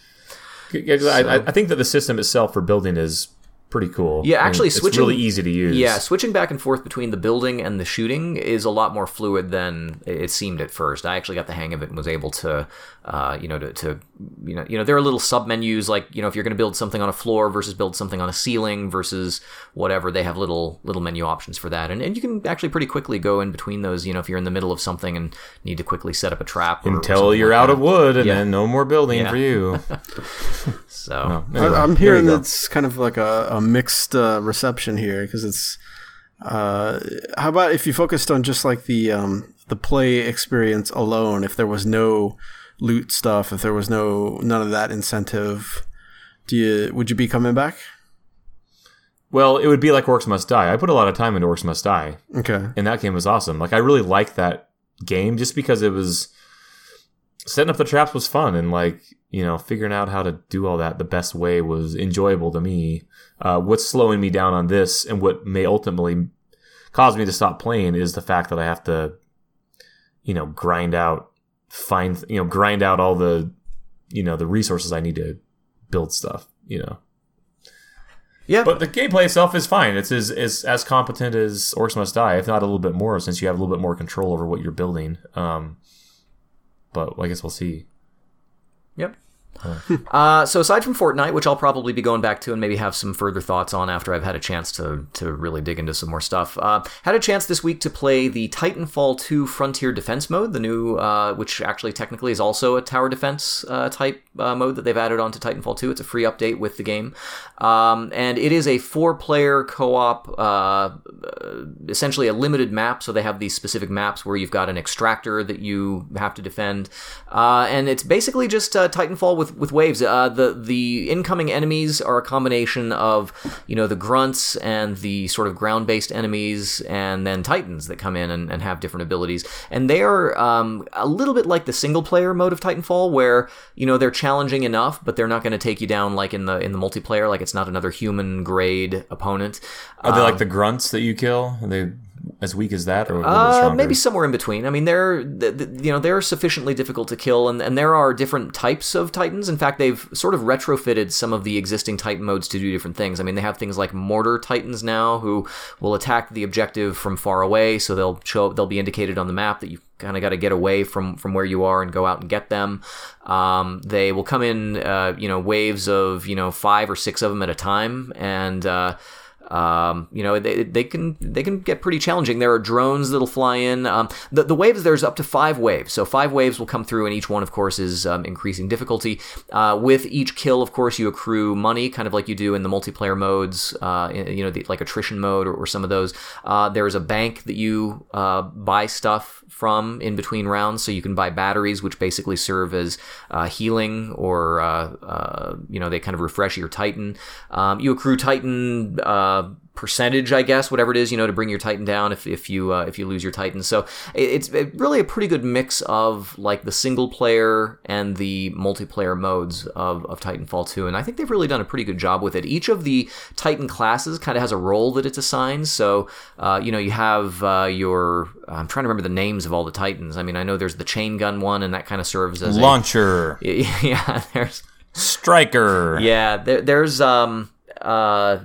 Yeah, 'cause I, I think that the system itself for building is pretty cool. Yeah, I mean, actually, it's switching- really easy to use. Yeah, switching back and forth between the building and the shooting is a lot more fluid than it seemed at first. I actually got the hang of it and was able to, uh, you know, to, to, you know, you know, there are little sub menus like, you know, if you're going to build something on a floor versus build something on a ceiling versus whatever, they have little little menu options for that, and and you can actually pretty quickly go in between those. You know, if you're in the middle of something and need to quickly set up a trap or, or Until something you're like out that. of wood, and Yeah. then no more building Yeah. for you. <laughs> <laughs> So Anyway, I, I'm hearing you go. that's kind of like a, a mixed uh, reception here because it's. Uh, how about if you focused on just like the um, the play experience alone? If there was no loot stuff, if there was no none of that incentive, do you would you be coming back? Well, it would be like Orcs Must Die. I put a lot of time into Orcs Must Die, Okay. and that game was awesome. Like I really liked that game just because it was setting up the traps was fun, and like you know figuring out how to do all that the best way was enjoyable to me. Uh, what's slowing me down on this, and what may ultimately cause me to stop playing, is the fact that I have to, you know, grind out, find, you know, grind out all the, you know, the resources I need to build stuff. You know. yeah, But the gameplay itself is fine. It's as, as as competent as Orcs Must Die, if not a little bit more, since you have a little bit more control over what you're building. Um, but I guess we'll see. Yep. Uh, so aside from Fortnite, which I'll probably be going back to and maybe have some further thoughts on after I've had a chance to to really dig into some more stuff, uh, had a chance this week to play the Titanfall 2 Frontier Defense mode, the new, uh, which actually technically is also a tower defense uh, type uh, mode that they've added onto Titanfall 2. It's a free update with the game, um, and it is a four-player co-op, uh, essentially a limited map. So they have these specific maps where you've got an extractor that you have to defend, and it's basically just Titanfall with with waves. Uh, the the incoming enemies are a combination of you know the grunts and the sort of ground based enemies, and then Titans that come in and, and have different abilities, and they are um, a little bit like the single player mode of Titanfall, where you know they're challenging enough, but they're not going to take you down like in the in the multiplayer. Like it's not another human grade opponent. Are they like the grunts that you kill? Are they as weak as that, or a little Uh, maybe somewhere in between. I mean, they're th- th- you know they're sufficiently difficult to kill, and, and there are different types of titans. In fact, they've sort of retrofitted some of the existing titan modes to do different things. I mean, they have things like mortar titans now, who will attack the objective from far away, so they'll show they'll be indicated on the map that you kind of got to get away from from where you are and go out and get them. Um, they will come in, uh, you know, waves of you know five or six of them at a time, and uh, um, you know they, they can they can get pretty challenging. There are drones that'll fly in. Um, the the waves there's up to five waves, so five waves will come through, and each one, of course, is um, increasing difficulty. Uh, with each kill, of course, you accrue money, kind of like you do in the multiplayer modes. Uh, you know, the, like attrition mode or, or some of those. Uh, there's a bank that you uh, buy stuff from in between rounds, so you can buy batteries, which basically serve as uh, healing or uh, you know they kind of refresh your Titan. Um, you accrue Titan percentage, I guess, whatever it is, you know, to bring your Titan down if, if you uh, if you lose your Titan. So it's really a pretty good mix of like the single player and the multiplayer modes of, of Titanfall 2, and I think they've really done a pretty good job with it. Each of the Titan classes kind of has a role that it's assigned. So uh, you know, you have uh, your I'm trying to remember the names of all the Titans. I mean, I know there's the chain gun one, and that kind of serves as launcher. A, <laughs> yeah, there's striker. Yeah, there, there's um uh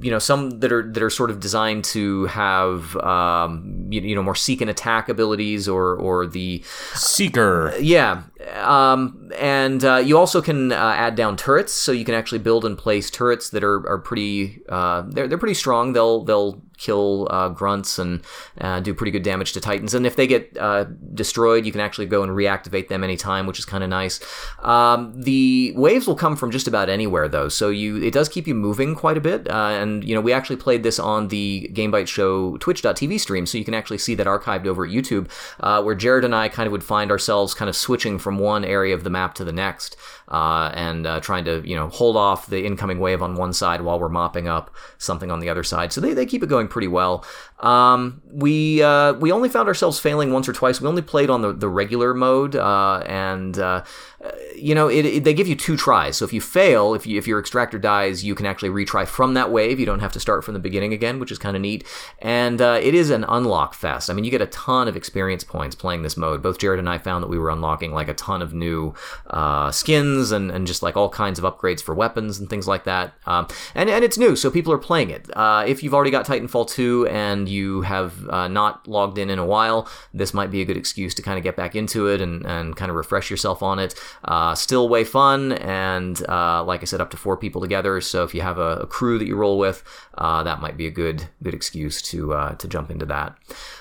you know some that are that are sort of designed to have um, you, you, know more seek and attack abilities or or the seeker. Yeah. Um, and uh, you also can uh, add down turrets. So you can actually build and place turrets that are, are pretty uh, they're, they're pretty strong. They'll they'll kill uh, grunts and uh, do pretty good damage to titans. And if they get uh, destroyed, you can actually go and reactivate them anytime, which is kind of nice. Um, the waves will come from just about anywhere, though, so you it does keep you moving quite a bit. Uh, and you know, we actually played this on the Game Bytes Show Twitch.tv stream, so you can actually see that archived over at YouTube, uh, where Jared and I kind of would find ourselves kind of switching from one area of the map to the next uh, and uh, trying to you know hold off the incoming wave on one side while we're mopping up something on the other side. So they, they keep it going pretty well. Um, we uh, we only found ourselves failing once or twice. We only played on the, the regular mode, uh, and uh, you know, it, it, they give you two tries. So if you fail, if you, if your extractor dies, you can actually retry from that wave. You don't have to start from the beginning again, which is kind of neat. And uh, it is an unlock fest. I mean, you get a ton of experience points playing this mode. Both Jared and I found that we were unlocking like a ton of new uh, skins and, and just like all kinds of upgrades for weapons and things like that. Um, and and it's new, so people are playing it. Uh, if you've already got Titanfall 2 and you have uh, not logged in in a while, this might be a good excuse to kind of get back into it and, and kind of refresh yourself on it. Uh, still way fun, and uh, like I said, up to four people together. So if you have a, a crew that you roll with, uh, that might be a good good excuse to uh, to jump into that.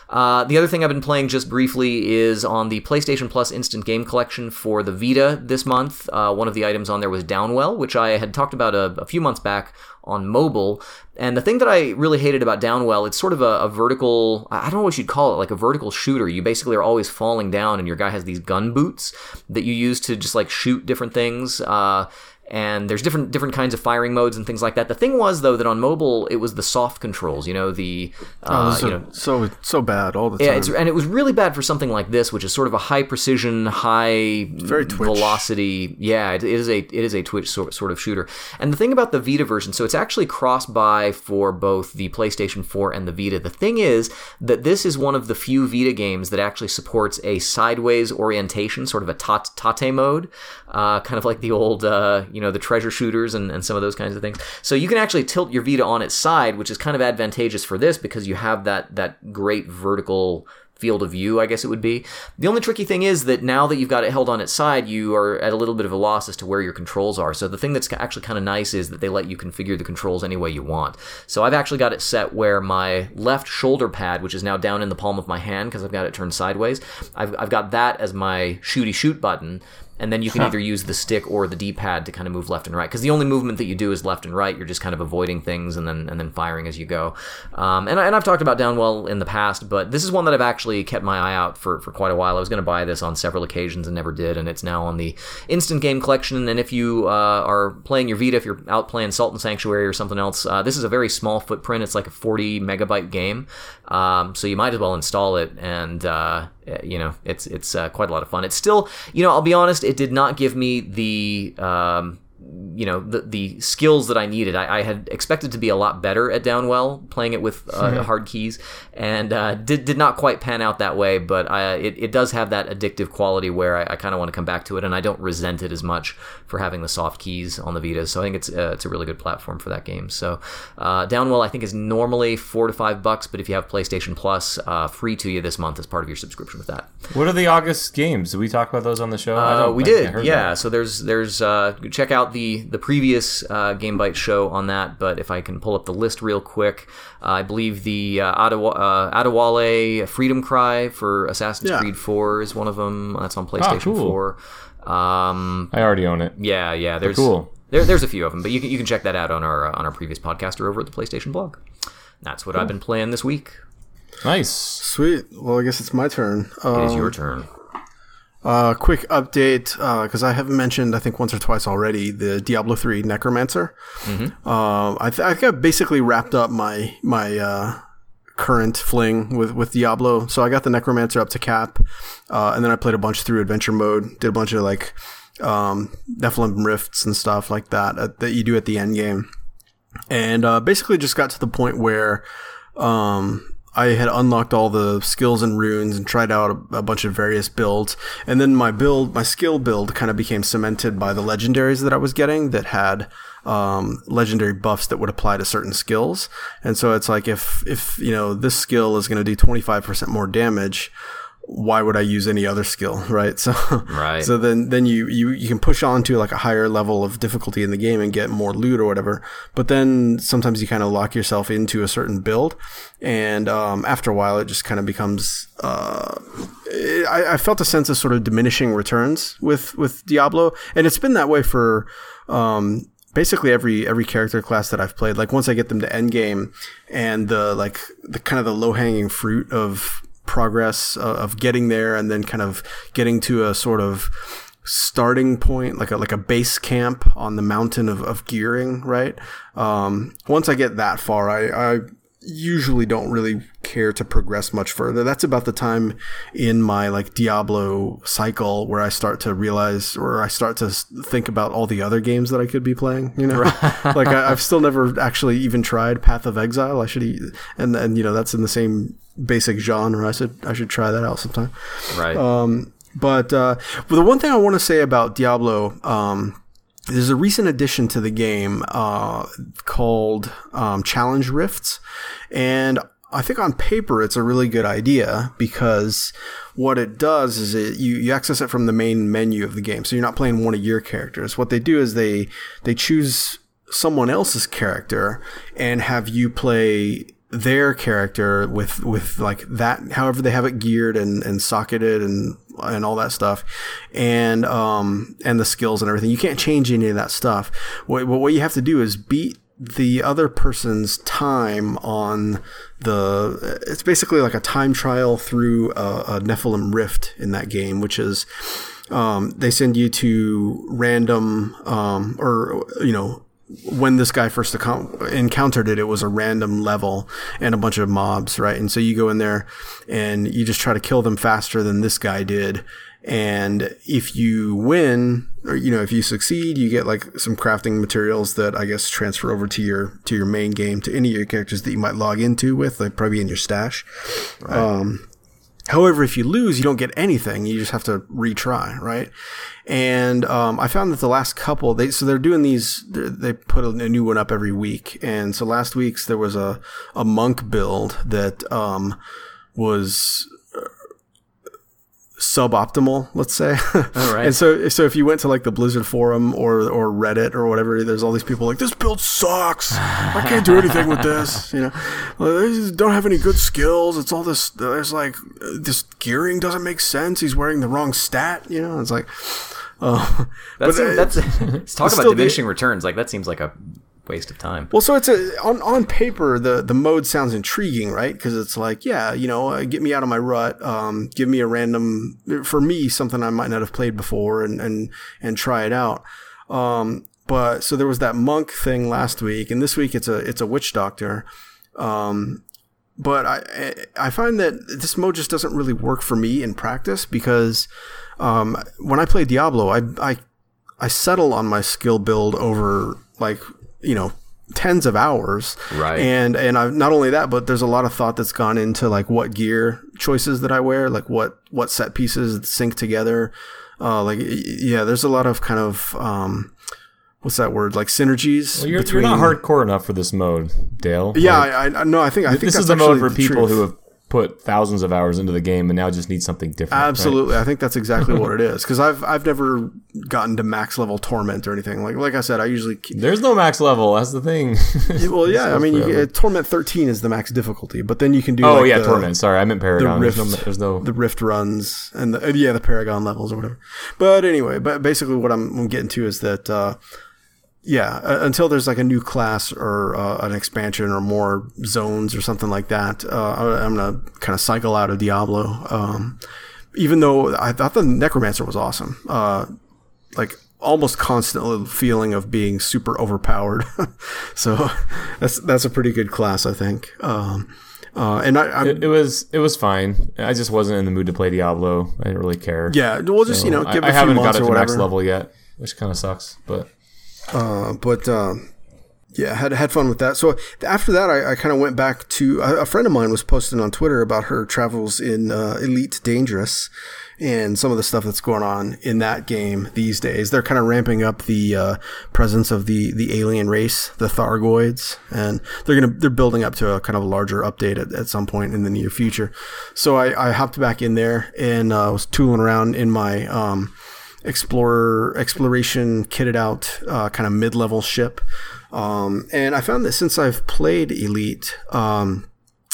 Uh, the other thing I've been playing just briefly is on the PlayStation Plus Instant Game Collection for the Vita this month. Uh, one of the items on there was Downwell, which I had talked about a, a, few months back on mobile. And the thing that I really hated about Downwell, it's sort of a, a, vertical, I don't know what you'd call it, like a vertical shooter. You basically are always falling down, and your guy has these gun boots that you use to just like shoot different things. Uh, and there's different different kinds of firing modes and things like that. The thing was though that on mobile it was the soft controls, you know the uh, oh, so, you know so so bad all the time. Yeah, and it was really bad for something like this, which is sort of a high precision, high velocity. Yeah, it is a it is a twitch sort sort of shooter. And the thing about the Vita version, so it's actually cross buy for both the PlayStation 4 and the Vita. The thing is that this is one of the few Vita games that actually supports a sideways orientation, sort of a tate mode, uh, kind of like the old. Uh, you know the treasure shooters and, and some of those kinds of things. So you can actually tilt your Vita on its side, which is kind of advantageous for this because you have that that great vertical field of view, I guess it would be. The only tricky thing is that now that you've got it held on its side, you are at a little bit of a loss as to where your controls are. So the thing that's actually kind of nice is that they let you configure the controls any way you want. So I've actually got it set where my left shoulder pad, which is now down in the palm of my hand because I've got it turned sideways, I've, I've got that as my shooty shoot button and then you can either use the stick or the D-pad to kind of move left and right. Because the only movement that you do is left and right. You're just kind of avoiding things and then and then firing as you go. Um, and, I, and I've talked about Downwell in the past, but this is one that I've actually kept my eye out for, for quite a while. I was going to buy this on several occasions and never did, and it's now on the Instant Game Collection. And if you uh, are playing your Vita, if you're out playing Salt and Sanctuary or something else, uh, this is a very small footprint. It's like a 40 megabyte game, um, so you might as well install it and. Uh, uh, you know, it's it's uh, quite a lot of fun. It's still, you know, I'll be honest, it did not give me the um, you know the the skills that I needed. I, I, had expected to be a lot better at Downwell playing it with uh, mm-hmm. hard keys, and uh, did did not quite pan out that way. But I, it it does have that addictive quality where I, I kind of want to come back to it, and I don't resent it as much for having the soft keys on the Vita. So I think it's uh, it's a really good platform for that game. So uh, Downwell I think is normally four to five bucks, but if you have PlayStation Plus, uh, free to you this month as part of your subscription with that. What are the August games? Did we talk about those on the show? Uh, we did, yeah. That. So there's there's check out the the previous uh, Game Bytes show on that, but if I can pull up the list real quick, uh, I believe the uh, Adawa- uh, Freedom Cry for Assassin's Yeah. Creed 4 is one of them. That's on PlayStation cool. 4. Um, I already own it. yeah, yeah. There's cool. There, there's a few of them, but you can you can check that out on our uh, on our previous podcast or over at the PlayStation blog. That's what I've been playing this week. Nice. Sweet. Well, I guess it's my turn. It Uh, is your turn. Uh, quick update because I have mentioned I think once or twice already the Diablo three Necromancer. Um, I, th- I think I basically wrapped up my my uh, current fling with with Diablo. So I got the Necromancer up to cap, uh, and then I played a bunch through adventure mode. Did a bunch of like um, Nephilim rifts and stuff like that uh, that you do at the end game, and uh, basically just got to the point where um, I had unlocked all the skills and runes and tried out a, a bunch of various builds. And then my build, my skill build kind of became cemented by the legendaries that I was getting that had um, legendary buffs that would apply to certain skills. And so it's like if, if, you know, this skill is going to do 25% more damage, why would I use any other skill, <laughs> right? So, Right. So then, then you, you, you can push on to like a higher level of difficulty in the game and get more loot or whatever. But then sometimes you kind of lock yourself into a certain build, and um, after a while, it just kind of becomes. Uh, I, I felt a sense of sort of diminishing returns with with Diablo, and it's been that way for. Um, basically every every character class that I've played. Like once I get them to end game, and the like the kind of the low hanging fruit of progress uh, of getting there, and then kind of getting to a sort of starting point, like a like a base camp on the mountain of, of gearing, right? Um, once I get that far, I, I usually don't really care to progress much further. That's about the time in my like Diablo cycle where I start to realize or I start to think about all the other games that I could be playing, you know? <laughs> like I, I've still never actually even tried Path of Exile. I should e- and and you know, that's in the same basic genre. I should I should try that out sometime. Right. Um, but uh, well, the one thing I want to say about Diablo, um, there's a recent addition to the game uh, called um, Challenge Rifts, and I think on paper it's a really good idea because what it does is it you, you access it from the main menu of the game, so you're not playing one of your characters. What they do is they they choose someone else's character and have you play their character with with like that however they have it geared and and socketed and and all that stuff and um and the skills and everything. You can't change any of that stuff. What what you have to do is beat the other person's time on the it's basically like a time trial through a, a Nephilim rift in that game which is um, they send you to random um, or you know when this guy first account- encountered it, it was a random level and a bunch of mobs, right? And so you go in there and you just try to kill them faster than this guy did. And if you win, or you know, if you succeed, you get like some crafting materials that I guess transfer over to your to your main game to any of your characters that you might log into with, like probably in your stash. Um, However, if you lose, you don't get anything. You just have to retry, right? And um, I found that the last couple, they so they're doing these. they're- They put a new one up every week, and so last week's there was a a monk build that um, was suboptimal, let's say. All <laughs> right. and so so if you went to like the Blizzard forum or or Reddit or whatever, there's all these people like this build sucks. I can't do anything with this. <laughs> You know, Well, don't have any good skills. It's all this. There's like this gearing doesn't make sense. He's wearing the wrong stat. You know, it's like. <laughs> Uh, That's but, uh, that's let's talk about the- diminishing returns. Like that seems like a waste of time. Well, so it's a on on paper the the mode sounds intriguing, right? Because it's like, yeah, you know, uh, get me out of my rut. Um, give me a random for me something I might not have played before, and and and try it out. Um, but so there was that monk thing last week, and this week it's a it's a witch doctor. Um, but I I find that this mode just doesn't really work for me in practice because um, when I play Diablo, I I I settle on my skill build over like you know tens of hours Right. and and I've not only that but there's a lot of thought that's gone into like what gear choices that I wear like what what set pieces sync together uh like yeah there's a lot of kind of um what's that word like synergies Well, you're, between you're not hardcore enough for this mode, Dale. yeah Like, I, I no I think I think this is the mode for people who have put thousands of hours into the game and now just need something different. right? Absolutely, I think that's exactly what it is. Because I've I've never gotten to max level torment or anything. Like like I said, I usually keep, There's no max level. That's the thing. well, <laughs> yeah. I mean, you, uh, torment thirteen is the max difficulty, but then you can do. oh like yeah, the, torment. Sorry, I meant Paragon. There's no, there's no. the rift runs and the, yeah the paragon levels or whatever but anyway but basically what i'm, I'm getting to is that uh, yeah until there's like a new class or uh, an expansion or more zones or something like that uh, i'm gonna kind of cycle out of diablo um, even though i thought the necromancer was awesome uh, like almost constant feeling of being super overpowered <laughs> so that's that's a pretty good class i think um, uh, and I, it, it was it was fine. I just wasn't in the mood to play Diablo. I didn't really care. yeah, we'll just you know give I, it a few haven't got it to max level yet, which kind of sucks. But Uh, but um, yeah, had had fun with that. So after that, I, I kind of went back to a, a friend of mine was posting on Twitter about her travels in uh, Elite Dangerous and some of the stuff that's going on in that game these days. They're kind of ramping up the uh, presence of the the alien race, the Thargoids, and they're gonna they're building up to a kind of a larger update at, at some point in the near future. So I, I hopped back in there and uh, was tooling around in my um, explorer exploration kitted out uh, kind of mid-level ship. Um, and i found that since i've played elite um,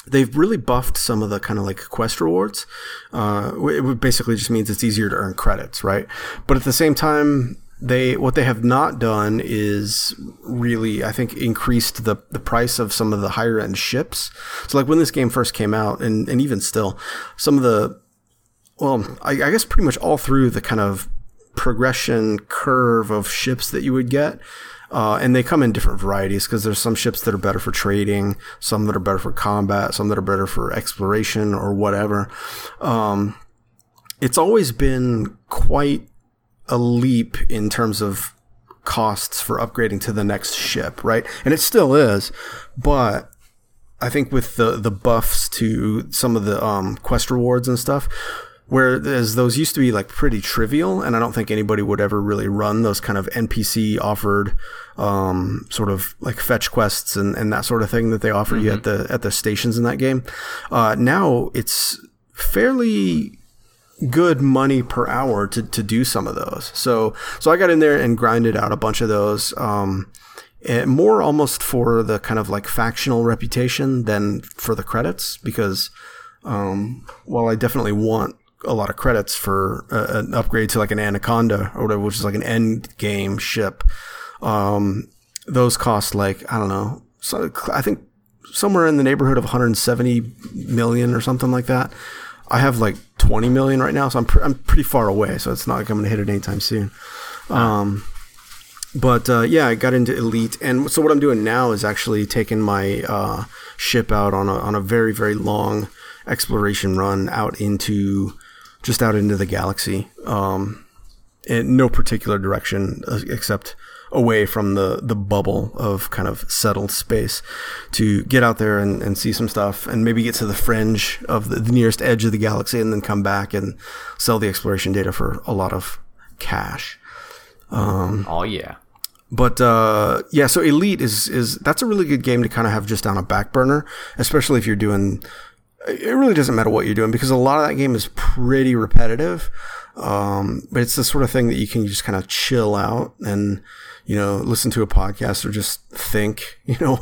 they've really buffed some of the kind of like quest rewards. Uh, it basically just means it's easier to earn credits right? But at the same time they what they have not done is really i think increased the, the price of some of the higher end ships. So like when this game first came out and, and even still some of the well, I, I guess pretty much all through the kind of progression curve of ships that you would get. Uh, and they come in different varieties because there's some ships that are better for trading, some that are better for combat, some that are better for exploration or whatever. Um, it's always been quite a leap in terms of costs for upgrading to the next ship, right? And it still is, but I think with the the buffs to some of the um, quest rewards and stuff, whereas those used to be like pretty trivial, and I don't think anybody would ever really run those kind of NPC offered um, sort of like fetch quests and, and that sort of thing that they offer you at the at the stations in that game. Uh, now it's fairly good money per hour to, to do some of those. So so I got in there and grinded out a bunch of those. Um, eh, more almost for the kind of like factional reputation than for the credits because um, while I definitely want a lot of credits for uh, an upgrade to like an Anaconda or whatever, which is like an end game ship, um, those cost like I don't know. So I think somewhere in the neighborhood of 170 million or something like that. I have like 20 million right now, so I'm pr- I'm pretty far away. So it's not like I'm going to hit it anytime soon. Um, but uh, yeah, I got into Elite, and so what I'm doing now is actually taking my uh, ship out on a on a very very long exploration run out into just out into the galaxy, um, in no particular direction uh, except away from the the bubble of kind of settled space to get out there and, and see some stuff and maybe get to the fringe of the, the nearest edge of the galaxy and then come back and sell the exploration data for a lot of cash. Oh yeah. But uh, yeah, so Elite is is that's a really good game to kind of have just on a back burner, especially if you're doing. It really doesn't matter what you're doing because a lot of that game is pretty repetitive. Um, but it's the sort of thing that you can just kind of chill out and you know listen to a podcast or just think <laughs> you know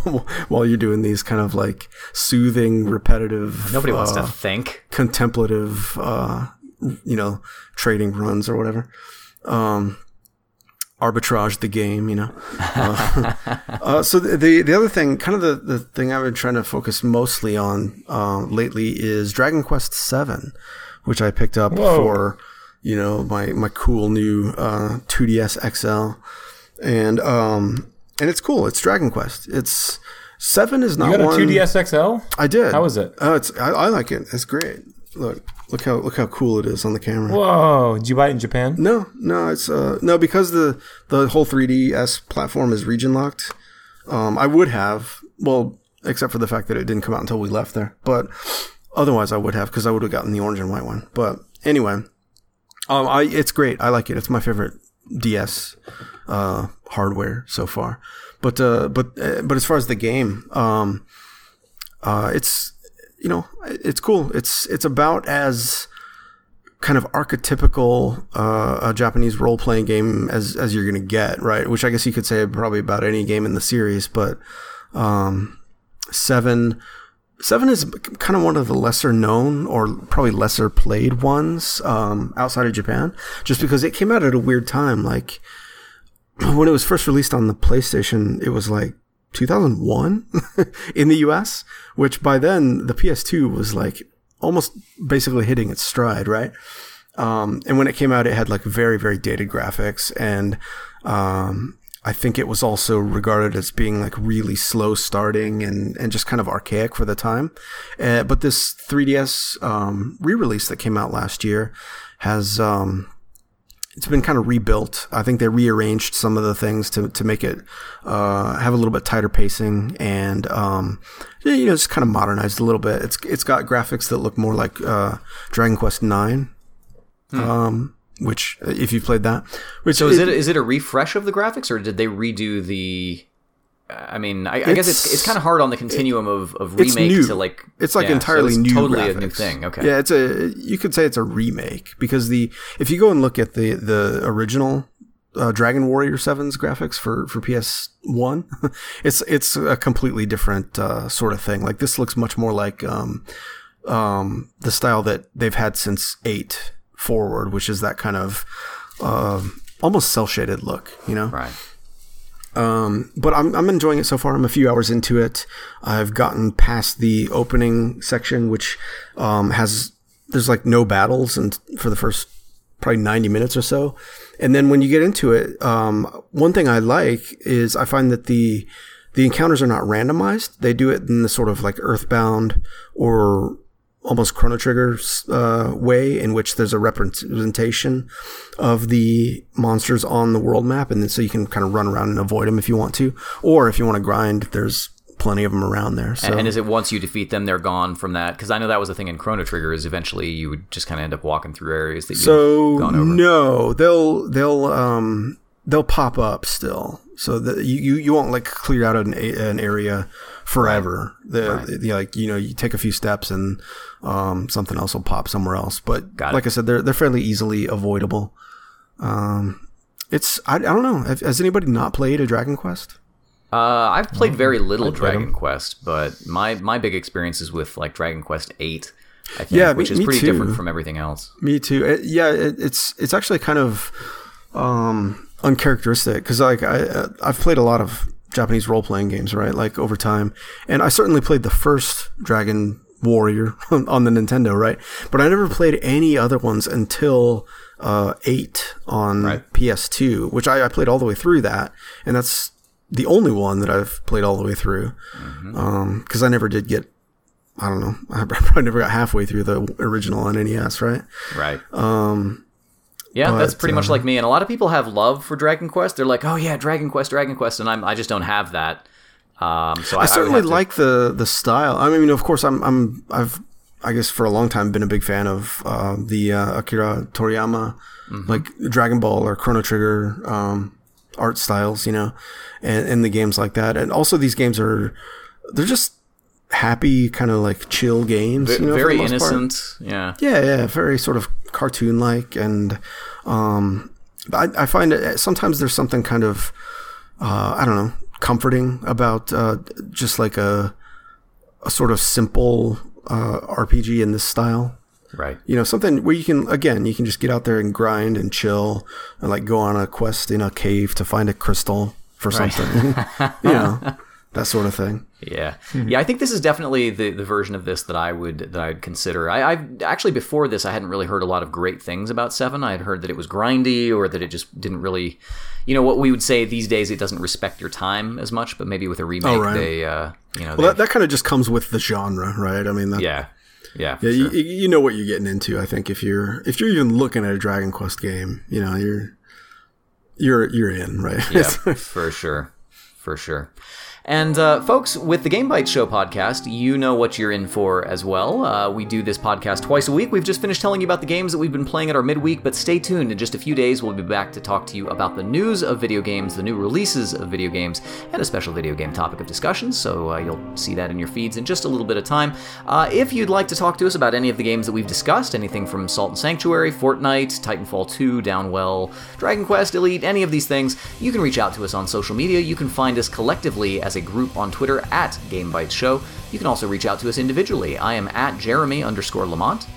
while you're doing these kind of like soothing, repetitive. Nobody wants uh, to think. contemplative, uh, you know, trading runs or whatever. Um, arbitrage the game, you know. Uh, <laughs> uh, so the, the the other thing, kind of the, the thing I've been trying to focus mostly on uh, lately is Dragon Quest Seven, which I picked up Whoa. for you know my my cool new uh, 2DS XL, and um and it's cool. It's Dragon Quest. It's Seven is not You got a one. 2DS XL? I did. How is it? Oh, it's I, I like it. It's great. Look, look how look how cool it is on the camera. Whoa! Did you buy it in Japan? No, no, it's uh no because the the whole 3DS platform is region locked. Um, I would have well, except for the fact that it didn't come out until we left there. But otherwise, I would have because I would have gotten the orange and white one. But anyway, um, I it's great. I like it. It's my favorite DS uh, hardware so far. But uh, but uh, but as far as the game, um, uh, it's you know, it's cool. It's it's about as kind of archetypical uh, a Japanese role playing game as as you're gonna get, right? Which I guess you could say probably about any game in the series, but um, seven. Seven is kind of one of the lesser known or probably lesser played ones um, outside of Japan, just because it came out at a weird time. Like when it was first released on the PlayStation, it was like 2001 <laughs> in the US, which by then the PS2 was like almost basically hitting its stride, right? Um, and when it came out, it had like very, very dated graphics. And um, I think it was also regarded as being like really slow starting and, and just kind of archaic for the time. Uh, but this 3DS um, re release that came out last year has. Um, it's been kind of rebuilt. I think they rearranged some of the things to, to make it uh, have a little bit tighter pacing and um, you know just kind of modernized a little bit. It's it's got graphics that look more like uh, Dragon Quest Nine, hmm. um, which if you've played that, which so is it, it is it a refresh of the graphics or did they redo the I mean, I, I guess it's it's kind of hard on the continuum of, of remake to like it's like yeah, entirely so it's new, totally graphics. a new thing. Okay, yeah, it's a you could say it's a remake because the if you go and look at the the original uh, Dragon Warrior 7's graphics for for PS One, <laughs> it's it's a completely different uh, sort of thing. Like this looks much more like um, um, the style that they've had since eight forward, which is that kind of uh, almost cel shaded look. You know, right. Um, but I'm, I'm enjoying it so far. I'm a few hours into it. I've gotten past the opening section, which um, has there's like no battles and for the first probably 90 minutes or so. And then when you get into it, um, one thing I like is I find that the the encounters are not randomized. They do it in the sort of like Earthbound or almost Chrono Trigger uh, way in which there's a representation of the monsters on the world map, and then so you can kind of run around and avoid them if you want to, or if you want to grind, there's plenty of them around there. So. And is it once you defeat them, they're gone from that? Because I know that was the thing in Chrono Trigger is eventually you would just kind of end up walking through areas that you so no, they'll they'll um they'll pop up still. So that you, you, you won't like clear out an, an area forever. Right. The, right. the, like you know you take a few steps and um, something else will pop somewhere else. But Got like it. I said, they're they're fairly easily avoidable. Um, it's I, I don't know. Has anybody not played a Dragon Quest? Uh, I've played very little Dragon Quest, but my my big experience is with like Dragon Quest Eight. I think, yeah, which me, is pretty different from everything else. Me too. It, yeah, it, it's it's actually kind of um, uncharacteristic because like I uh, I've played a lot of Japanese role playing games, right? Like over time, and I certainly played the first Dragon Warrior <laughs> on the Nintendo, right? But I never played any other ones until uh, eight on right. PS2, which I, I, played all the way through that, and that's the only one that I've played all the way through. Because mm-hmm. um, I never did get, I don't know, <laughs> I probably never got halfway through the original on NES, right? Right. Um, yeah, but, that's pretty uh, much like me. And a lot of people have love for Dragon Quest. They're like, "Oh yeah, Dragon Quest, Dragon Quest," and I'm I just don't have that. Um, so I, I certainly I like the the style. I mean, of course, I'm I'm I've I guess for a long time been a big fan of uh, the uh, Akira Toriyama, mm-hmm. like Dragon Ball or Chrono Trigger um, art styles, you know, and, and the games like that. And also, these games are they're just happy, kind of like chill games. V- you know, very innocent. Part. Yeah. Yeah, yeah, very sort of cartoon like, and um, I, I find it sometimes there's something kind of uh, I don't know comforting about uh, just like a a sort of simple uh, RPG in this style. Right. You know, something where you can again, you can just get out there and grind and chill and like go on a quest in a cave to find a crystal for right. something. <laughs> you know, that sort of thing. Yeah, yeah. I think this is definitely the, the version of this that I would that I'd consider. I, I actually before this I hadn't really heard a lot of great things about Seven. I had heard that it was grindy or that it just didn't really, you know, what we would say these days it doesn't respect your time as much. But maybe with a remake, oh, right. they, uh, you know, well that, that kind of just comes with the genre, right? I mean, that, yeah. Yeah, yeah, sure. you, you know what you're getting into. I think if you're if you're even looking at a Dragon Quest game, you know you're you're you're in, right? Yeah, <laughs> for sure, for sure. And uh, folks, with the Game Bytes Show podcast, you know what you're in for as well. Uh, we do this podcast twice a week. We've just finished telling you about the games that we've been playing at our midweek, but stay tuned. In just a few days, we'll be back to talk to you about the news of video games, the new releases of video games, and a special video game topic of discussion. So uh, you'll see that in your feeds in just a little bit of time. Uh, if you'd like to talk to us about any of the games that we've discussed, anything from Salt and Sanctuary, Fortnite, Titanfall 2, Downwell, Dragon Quest, Elite, any of these things, you can reach out to us on social media. You can find us collectively as a group on Twitter at Game Bytes Show. You can also reach out to us individually. I am at Jeremy underscore Lamont.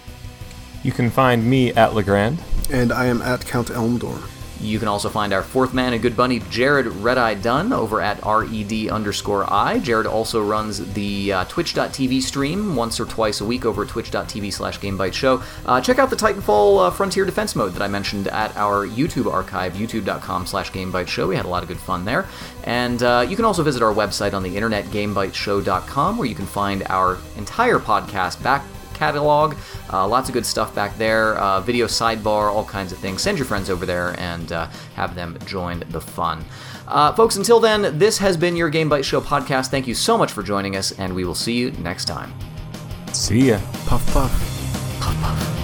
You can find me at LeGrande. And I am at Count Elmdor. You can also find our fourth man and good bunny, Jared Red Eye Dunn over at red underscore i. Jared also runs the uh, twitch.tv stream once or twice a week over at twitch.tv slash gamebite Show. Uh, check out the Titanfall uh, Frontier Defense mode that I mentioned at our YouTube archive, youtube.com slash gamebite Show. We had a lot of good fun there. And uh, you can also visit our website on the internet, GameByteShow.com, where you can find our entire podcast back catalog. Uh, lots of good stuff back there. Uh, video sidebar, all kinds of things. Send your friends over there and uh, have them join the fun. Uh, folks, until then, this has been your Game Bytes Show podcast. Thank you so much for joining us, and we will see you next time. See ya. Puff puff.